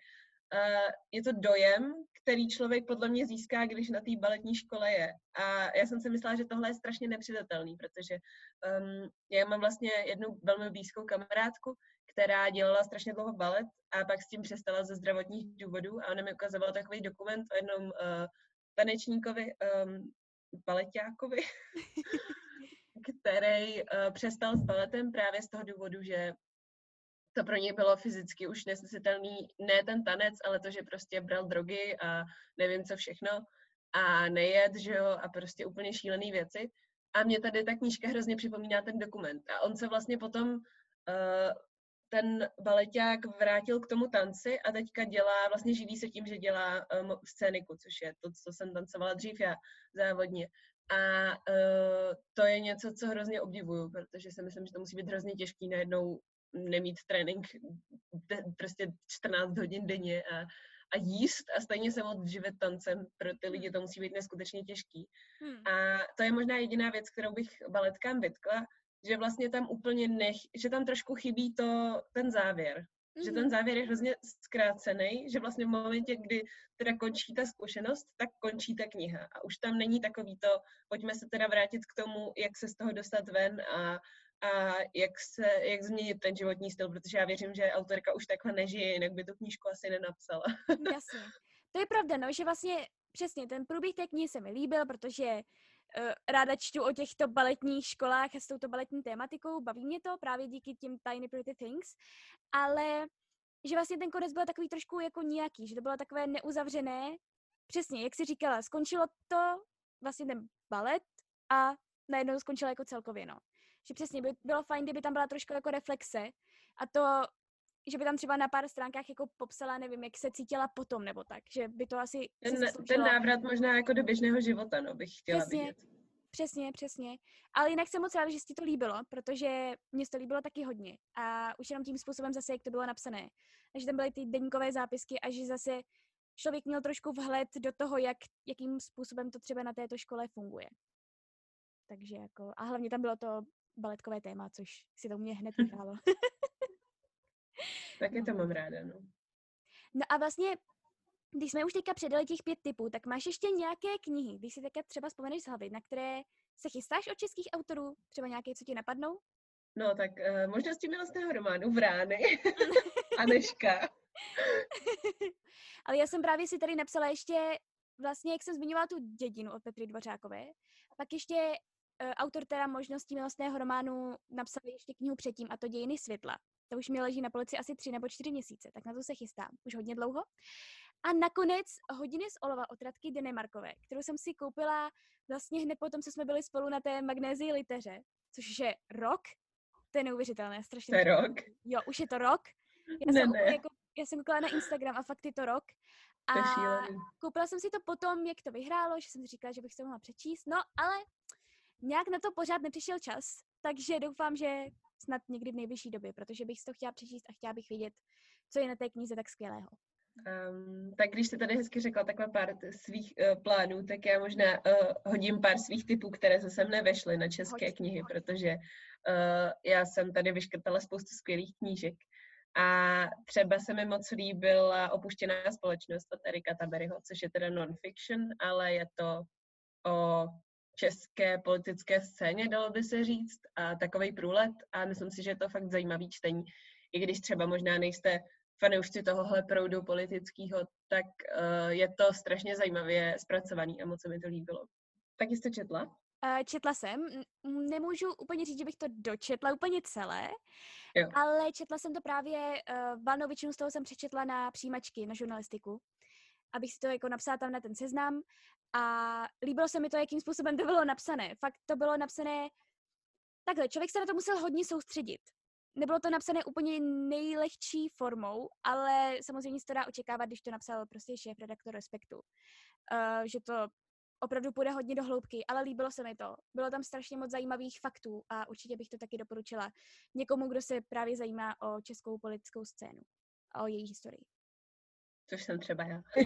Uh, je to dojem, který člověk podle mě získá, když na té baletní škole je. A já jsem si myslela, že tohle je strašně nepřidatelný, protože um, já mám vlastně jednu velmi blízkou kamarádku, která dělala strašně dlouho balet a pak s tím přestala ze zdravotních důvodů a ona mi ukazovala takový dokument o jednom uh, tanečníkovi, um, baletákovi, který uh, přestal s baletem právě z toho důvodu, že to pro něj bylo fyzicky už nesnesitelný, ne ten tanec, ale to, že prostě bral drogy a nevím co všechno a nejet, že jo, a prostě úplně šílený věci. A mě tady ta knížka hrozně připomíná ten dokument. A on se vlastně potom uh, ten baleták vrátil k tomu tanci a teďka dělá, vlastně živí se tím, že dělá um, scéniku, což je to, co jsem tancovala dřív já závodně. A uh, to je něco, co hrozně obdivuju, protože si myslím, že to musí být hrozně těžký najednou nemít trénink de, prostě 14 hodin denně a, a jíst a stejně se moc živit tancem. Pro ty lidi to musí být neskutečně těžký. Hmm. A to je možná jediná věc, kterou bych baletkám vytkla, že vlastně tam úplně nech, že tam trošku chybí to, ten závěr. Mm-hmm. Že ten mhm. závěr je hrozně zkrácený, že vlastně v momentě, kdy teda končí ta zkušenost, tak končí ta kniha. A už tam není takový to, pojďme se teda vrátit k tomu, jak se z toho dostat ven a, a jak, se, jak změnit ten životní styl, protože já věřím, že autorka už takhle nežije, jinak by tu knížku asi nenapsala. Jasně. To je pravda, no, že vlastně přesně ten průběh té knihy se mi líbil, protože ráda čtu o těchto baletních školách a s touto baletní tématikou, baví mě to právě díky těm Tiny Pretty Things, ale že vlastně ten konec byl takový trošku jako nějaký, že to bylo takové neuzavřené. Přesně, jak jsi říkala, skončilo to vlastně ten balet a najednou skončilo jako celkově, no. Že přesně by bylo fajn, kdyby tam byla trošku jako reflexe a to, že by tam třeba na pár stránkách jako popsala, nevím, jak se cítila potom nebo tak, že by to asi Ten, ten návrat možná jako do běžného života, no, bych chtěla přesně, vidět. Přesně, přesně. Ale jinak jsem moc ráda, že ti to líbilo, protože mě to líbilo taky hodně. A už jenom tím způsobem zase, jak to bylo napsané. A že tam byly ty deníkové zápisky a že zase člověk měl trošku vhled do toho, jak, jakým způsobem to třeba na této škole funguje. Takže jako, a hlavně tam bylo to baletkové téma, což si to mě hned vyhrálo. Taky to mám ráda, no. No a vlastně, když jsme už teďka předali těch pět typů, tak máš ještě nějaké knihy, když si teďka třeba vzpomeneš z hlavy, na které se chystáš od českých autorů? Třeba nějaké, co ti napadnou? No tak uh, možnosti milostného románu Vrány Aneška. Ale já jsem právě si tady napsala ještě, vlastně jak jsem zmiňovala tu dědinu od Petry Dvořákové, pak ještě uh, autor teda možností milostného románu napsal ještě knihu předtím, a to Dějiny světla. To už mi leží na polici asi tři nebo čtyři měsíce, tak na to se chystám už hodně dlouho. A nakonec Hodiny z olova od Radky Denemarkové, kterou jsem si koupila vlastně hned po tom, co jsme byli spolu na té magnézii liteře, což je rok. To je neuvěřitelné, strašně. To je rok? Jo, už je to rok. Já ne, jsem, ne. Jako, já jsem koukala na Instagram a fakt je to rok. A to koupila jsem si to potom, jak to vyhrálo, že jsem si říkala, že bych se mohla přečíst. No, ale nějak na to pořád nepřišel čas, takže doufám, že snad někdy v nejbližší době, protože bych si to chtěla přečíst a chtěla bych vědět, co je na té knize tak skvělého. Um, tak když jste tady hezky řekla takhle pár svých uh, plánů, tak já možná uh, hodím pár svých typů, které se sem nevešly na české hoď, knihy, protože uh, já jsem tady vyškrtala spoustu skvělých knížek. A třeba se mi moc líbila Opuštěná společnost od Erika Taberyho, což je teda non-fiction, ale je to o české politické scéně, dalo by se říct, a takový průlet. A myslím si, že je to fakt zajímavý čtení. I když třeba možná nejste fanoušci tohohle proudu politického, tak uh, je to strašně zajímavě zpracovaný a moc se mi to líbilo. Tak jste četla? Uh, četla jsem. Nemůžu úplně říct, že bych to dočetla úplně celé, jo. ale četla jsem to právě, uh, valnou většinu z toho jsem přečetla na přijímačky, na žurnalistiku, abych si to jako napsala tam na ten seznam a líbilo se mi to, jakým způsobem to bylo napsané. Fakt to bylo napsané takhle, člověk se na to musel hodně soustředit nebylo to napsané úplně nejlehčí formou, ale samozřejmě se to dá očekávat, když to napsal prostě šéf redaktor Respektu. Uh, že to opravdu půjde hodně do hloubky, ale líbilo se mi to. Bylo tam strašně moc zajímavých faktů a určitě bych to taky doporučila někomu, kdo se právě zajímá o českou politickou scénu a o její historii. Což jsem třeba já.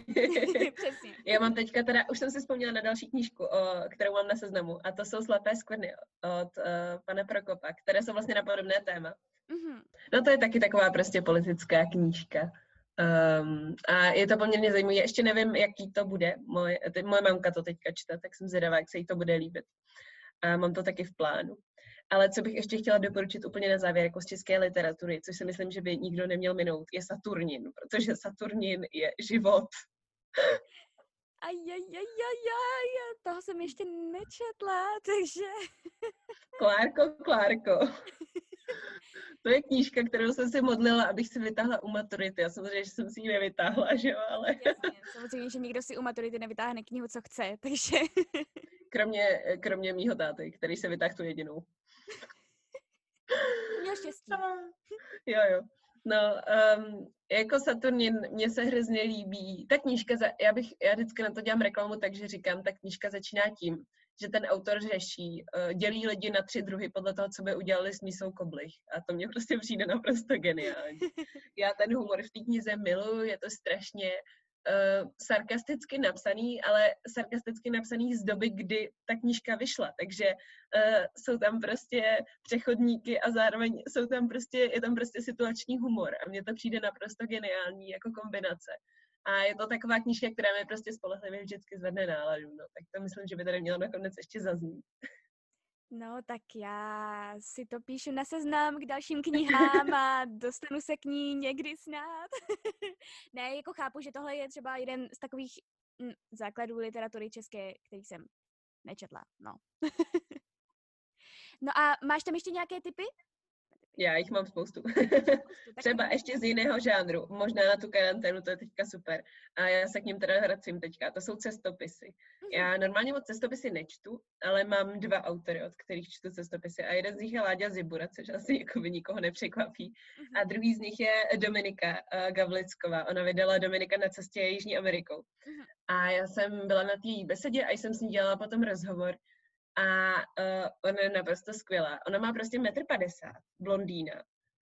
Přesně. Já mám teďka teda, už jsem si vzpomněla na další knížku, o, kterou mám na seznamu, a to jsou Slepé skvrny od uh, pana Prokopa, které jsou vlastně na podobné téma. Mm-hmm. No to je taky taková prostě politická knížka. Um, a je to poměrně zajímavé. Ještě nevím, jaký to bude. Moje, teď, moje mamka to teďka čte, tak jsem zvědavá, jak se jí to bude líbit. A mám to taky v plánu. Ale co bych ještě chtěla doporučit úplně na závěr, jako z české literatury, což si myslím, že by nikdo neměl minout, je Saturnin, protože Saturnin je život. Ajajajajaj, toho jsem ještě nečetla, takže... Klárko, Klárko. To je knížka, kterou jsem si modlila, abych si vytáhla u maturity. Já samozřejmě, že jsem si ji nevytáhla, že jo, ale... Jasně, samozřejmě, že nikdo si u maturity nevytáhne knihu, co chce, takže... Kromě, kromě mýho táty, který se vytáhl tu jedinou. Měl štěstí. Jo, jo. No, um, jako Saturnin mě se hrozně líbí. Ta knížka, za, já bych, já vždycky na to dělám reklamu, takže říkám, ta knížka začíná tím, že ten autor řeší, uh, dělí lidi na tři druhy podle toho, co by udělali s mísou koblich. A to mně prostě přijde naprosto geniální. Já ten humor v té knize miluju, je to strašně uh, sarkasticky napsaný, ale sarkasticky napsaný z doby, kdy ta knížka vyšla. Takže uh, jsou tam prostě přechodníky a zároveň jsou tam prostě, je tam prostě situační humor. A mně to přijde naprosto geniální jako kombinace. A je to taková knížka, která mi prostě spolehlivě vždycky zvedne náladu. No. Tak to myslím, že by tady mělo nakonec ještě zaznít. No, tak já si to píšu na seznam k dalším knihám a dostanu se k ní někdy snad. ne, jako chápu, že tohle je třeba jeden z takových m, základů literatury české, který jsem nečetla, no. no a máš tam ještě nějaké typy? Já jich mám spoustu. Třeba ještě z jiného žánru. Možná na tu karanténu, to je teďka super. A já se k ním teda vracím teďka. To jsou cestopisy. Já mhm. normálně moc cestopisy nečtu, ale mám dva autory, od kterých čtu cestopisy. A jeden z nich je Láďa Zibura, což asi jako by nikoho nepřekvapí. A mhm. druhý z nich je Dominika uh, Gavlicková. Ona vydala Dominika na cestě Jižní Amerikou. Mhm. A já jsem byla na té besedě a jsem s ní dělala potom rozhovor a uh, ona je naprosto skvělá. Ona má prostě 1,50 m, blondýna.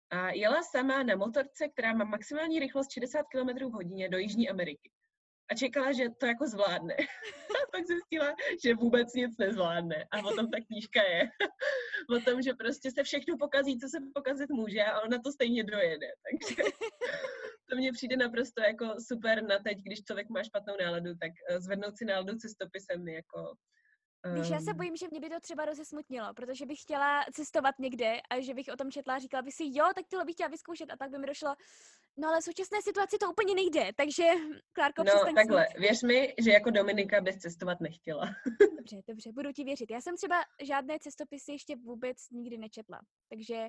A jela sama na motorce, která má maximální rychlost 60 km v hodině do Jižní Ameriky. A čekala, že to jako zvládne. a pak zjistila, že vůbec nic nezvládne. A o tom ta knížka je. o tom, že prostě se všechno pokazí, co se pokazit může a ona to stejně dojede. Takže to mně přijde naprosto jako super na teď, když člověk má špatnou náladu, tak eh, zvednout si náladu cestopisem je jako Víš, já se ehm. bojím, že mě by to třeba rozesmutnilo, protože bych chtěla cestovat někde a že bych o tom četla a říkala bych si, jo, tak tohle bych chtěla vyzkoušet a tak by mi došlo, no ale v současné situaci to úplně nejde, takže Klárko, No takhle, smít. věř mi, že jako Dominika bys cestovat nechtěla. dobře, dobře, budu ti věřit. Já jsem třeba žádné cestopisy ještě vůbec nikdy nečetla, takže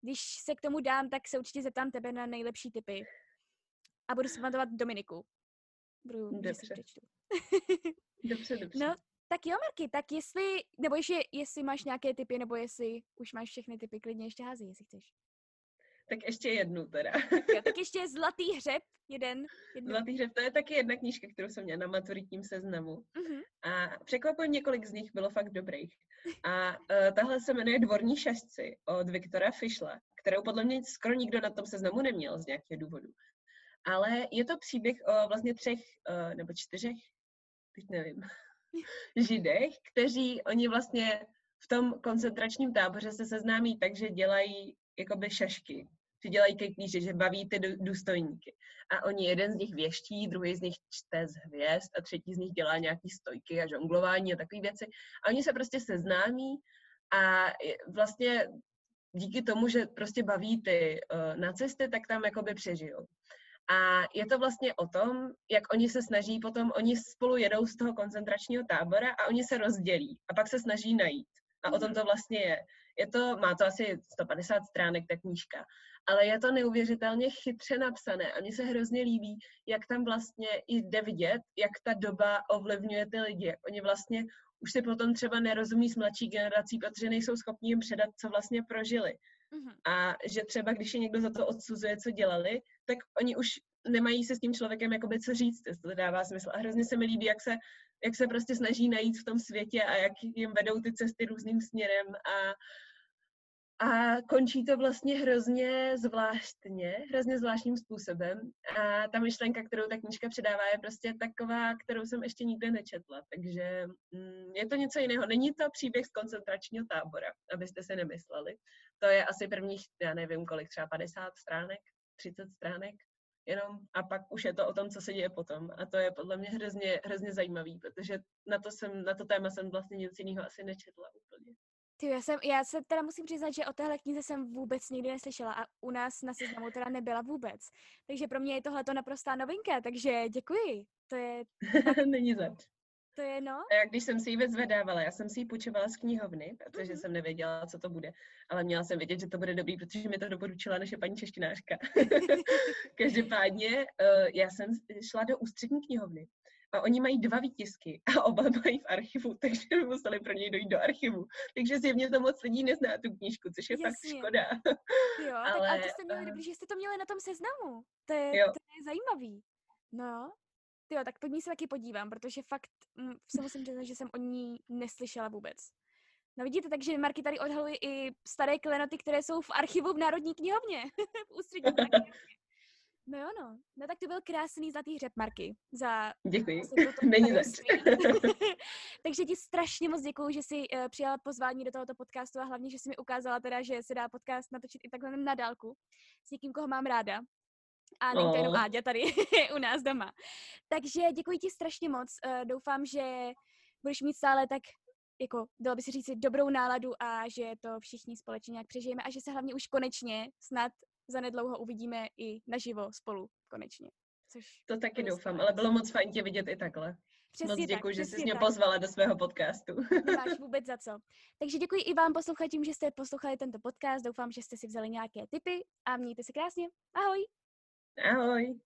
když se k tomu dám, tak se určitě zeptám tebe na nejlepší typy a budu si pamatovat Dominiku. Budu, dobře. dobře, dobře. No, tak jo, Marky, tak jestli, nebo ještě, jestli máš nějaké typy, nebo jestli už máš všechny typy, klidně ještě hází, jestli chceš. Tak ještě jednu teda. jo, tak ještě Zlatý hřeb, jeden. Jednu. Zlatý hřeb, to je taky jedna knížka, kterou jsem měla na maturitním seznamu. Uh-huh. A překvapivě několik z nich bylo fakt dobrých. A uh, tahle se jmenuje Dvorní šašci od Viktora Fischla, kterou podle mě skoro nikdo na tom seznamu neměl z nějakého důvodu. Ale je to příběh o vlastně třech uh, nebo čtyřech, teď nevím, židech, kteří oni vlastně v tom koncentračním táboře se seznámí tak, že dělají jakoby šašky, že dělají kejklíže, že baví ty důstojníky. A oni jeden z nich věští, druhý z nich čte z hvězd a třetí z nich dělá nějaký stojky a žonglování a takové věci. A oni se prostě seznámí a vlastně díky tomu, že prostě baví ty uh, nacisty, tak tam jakoby přežijou. A je to vlastně o tom, jak oni se snaží potom, oni spolu jedou z toho koncentračního tábora a oni se rozdělí a pak se snaží najít. A o tom to vlastně je. Je to, má to asi 150 stránek, ta knížka, ale je to neuvěřitelně chytře napsané a mně se hrozně líbí, jak tam vlastně i jde vidět, jak ta doba ovlivňuje ty lidi. Jak oni vlastně už si potom třeba nerozumí s mladší generací, protože nejsou schopni jim předat, co vlastně prožili. Mm-hmm. A že třeba, když je někdo za to odsuzuje, co dělali, tak oni už nemají se s tím člověkem jakoby co říct, jestli to dává smysl. A hrozně se mi líbí, jak se, jak se prostě snaží najít v tom světě a jak jim vedou ty cesty různým směrem a a končí to vlastně hrozně zvláštně, hrozně zvláštním způsobem. A ta myšlenka, kterou ta knížka předává, je prostě taková, kterou jsem ještě nikdy nečetla. Takže mm, je to něco jiného. Není to příběh z koncentračního tábora, abyste si nemysleli. To je asi prvních, já nevím kolik, třeba 50 stránek, 30 stránek jenom a pak už je to o tom, co se děje potom. A to je podle mě hrozně, hrozně zajímavý, protože na to, jsem, na to téma jsem vlastně nic jiného asi nečetla úplně. Ty, já, jsem, já se teda musím přiznat, že o téhle knize jsem vůbec nikdy neslyšela a u nás na seznamu teda nebyla vůbec. Takže pro mě je tohle to naprostá novinka, takže děkuji. To je... Není zač. To je no. A když jsem si ji vyzvedávala, já jsem si ji půjčovala z knihovny, protože mm-hmm. jsem nevěděla, co to bude, ale měla jsem vědět, že to bude dobrý, protože mi to doporučila naše paní češtinářka. Každopádně uh, já jsem šla do ústřední knihovny a oni mají dva výtisky a oba mají v archivu, takže by museli pro něj dojít do archivu. Takže zjevně to moc lidí nezná tu knížku, což je Jasně. fakt škoda. Jo, ale, tak, a to jste měli dobrý, že jste to měli na tom seznamu. To je, jo. to je zajímavý. No, jo, tak pod ní se taky podívám, protože fakt mm, se musím přiznat, že jsem o ní neslyšela vůbec. No vidíte, takže Marky tady odhaluje i staré klenoty, které jsou v archivu v Národní knihovně. v ústřední No jo, no. No tak to byl krásný zlatý hřeb, Marky. Za Děkuji. Není zač. Takže ti strašně moc děkuju, že jsi uh, přijala pozvání do tohoto podcastu a hlavně, že jsi mi ukázala teda, že se dá podcast natočit i takhle na dálku s někým, koho mám ráda. A není to jenom Áďa tady u nás doma. Takže děkuji ti strašně moc. Uh, doufám, že budeš mít stále tak jako, dalo by se říct, dobrou náladu a že to všichni společně nějak přežijeme a že se hlavně už konečně snad zanedlouho uvidíme i naživo spolu konečně. Což to taky doufám, ale bylo moc fajn tě vidět i takhle. Přesně Moc děkuji, že jsi mě tak. pozvala do svého podcastu. Nemáš vůbec za co. Takže děkuji i vám posluchačům, že jste poslouchali tento podcast. Doufám, že jste si vzali nějaké tipy a mějte se krásně. Ahoj! Ahoj.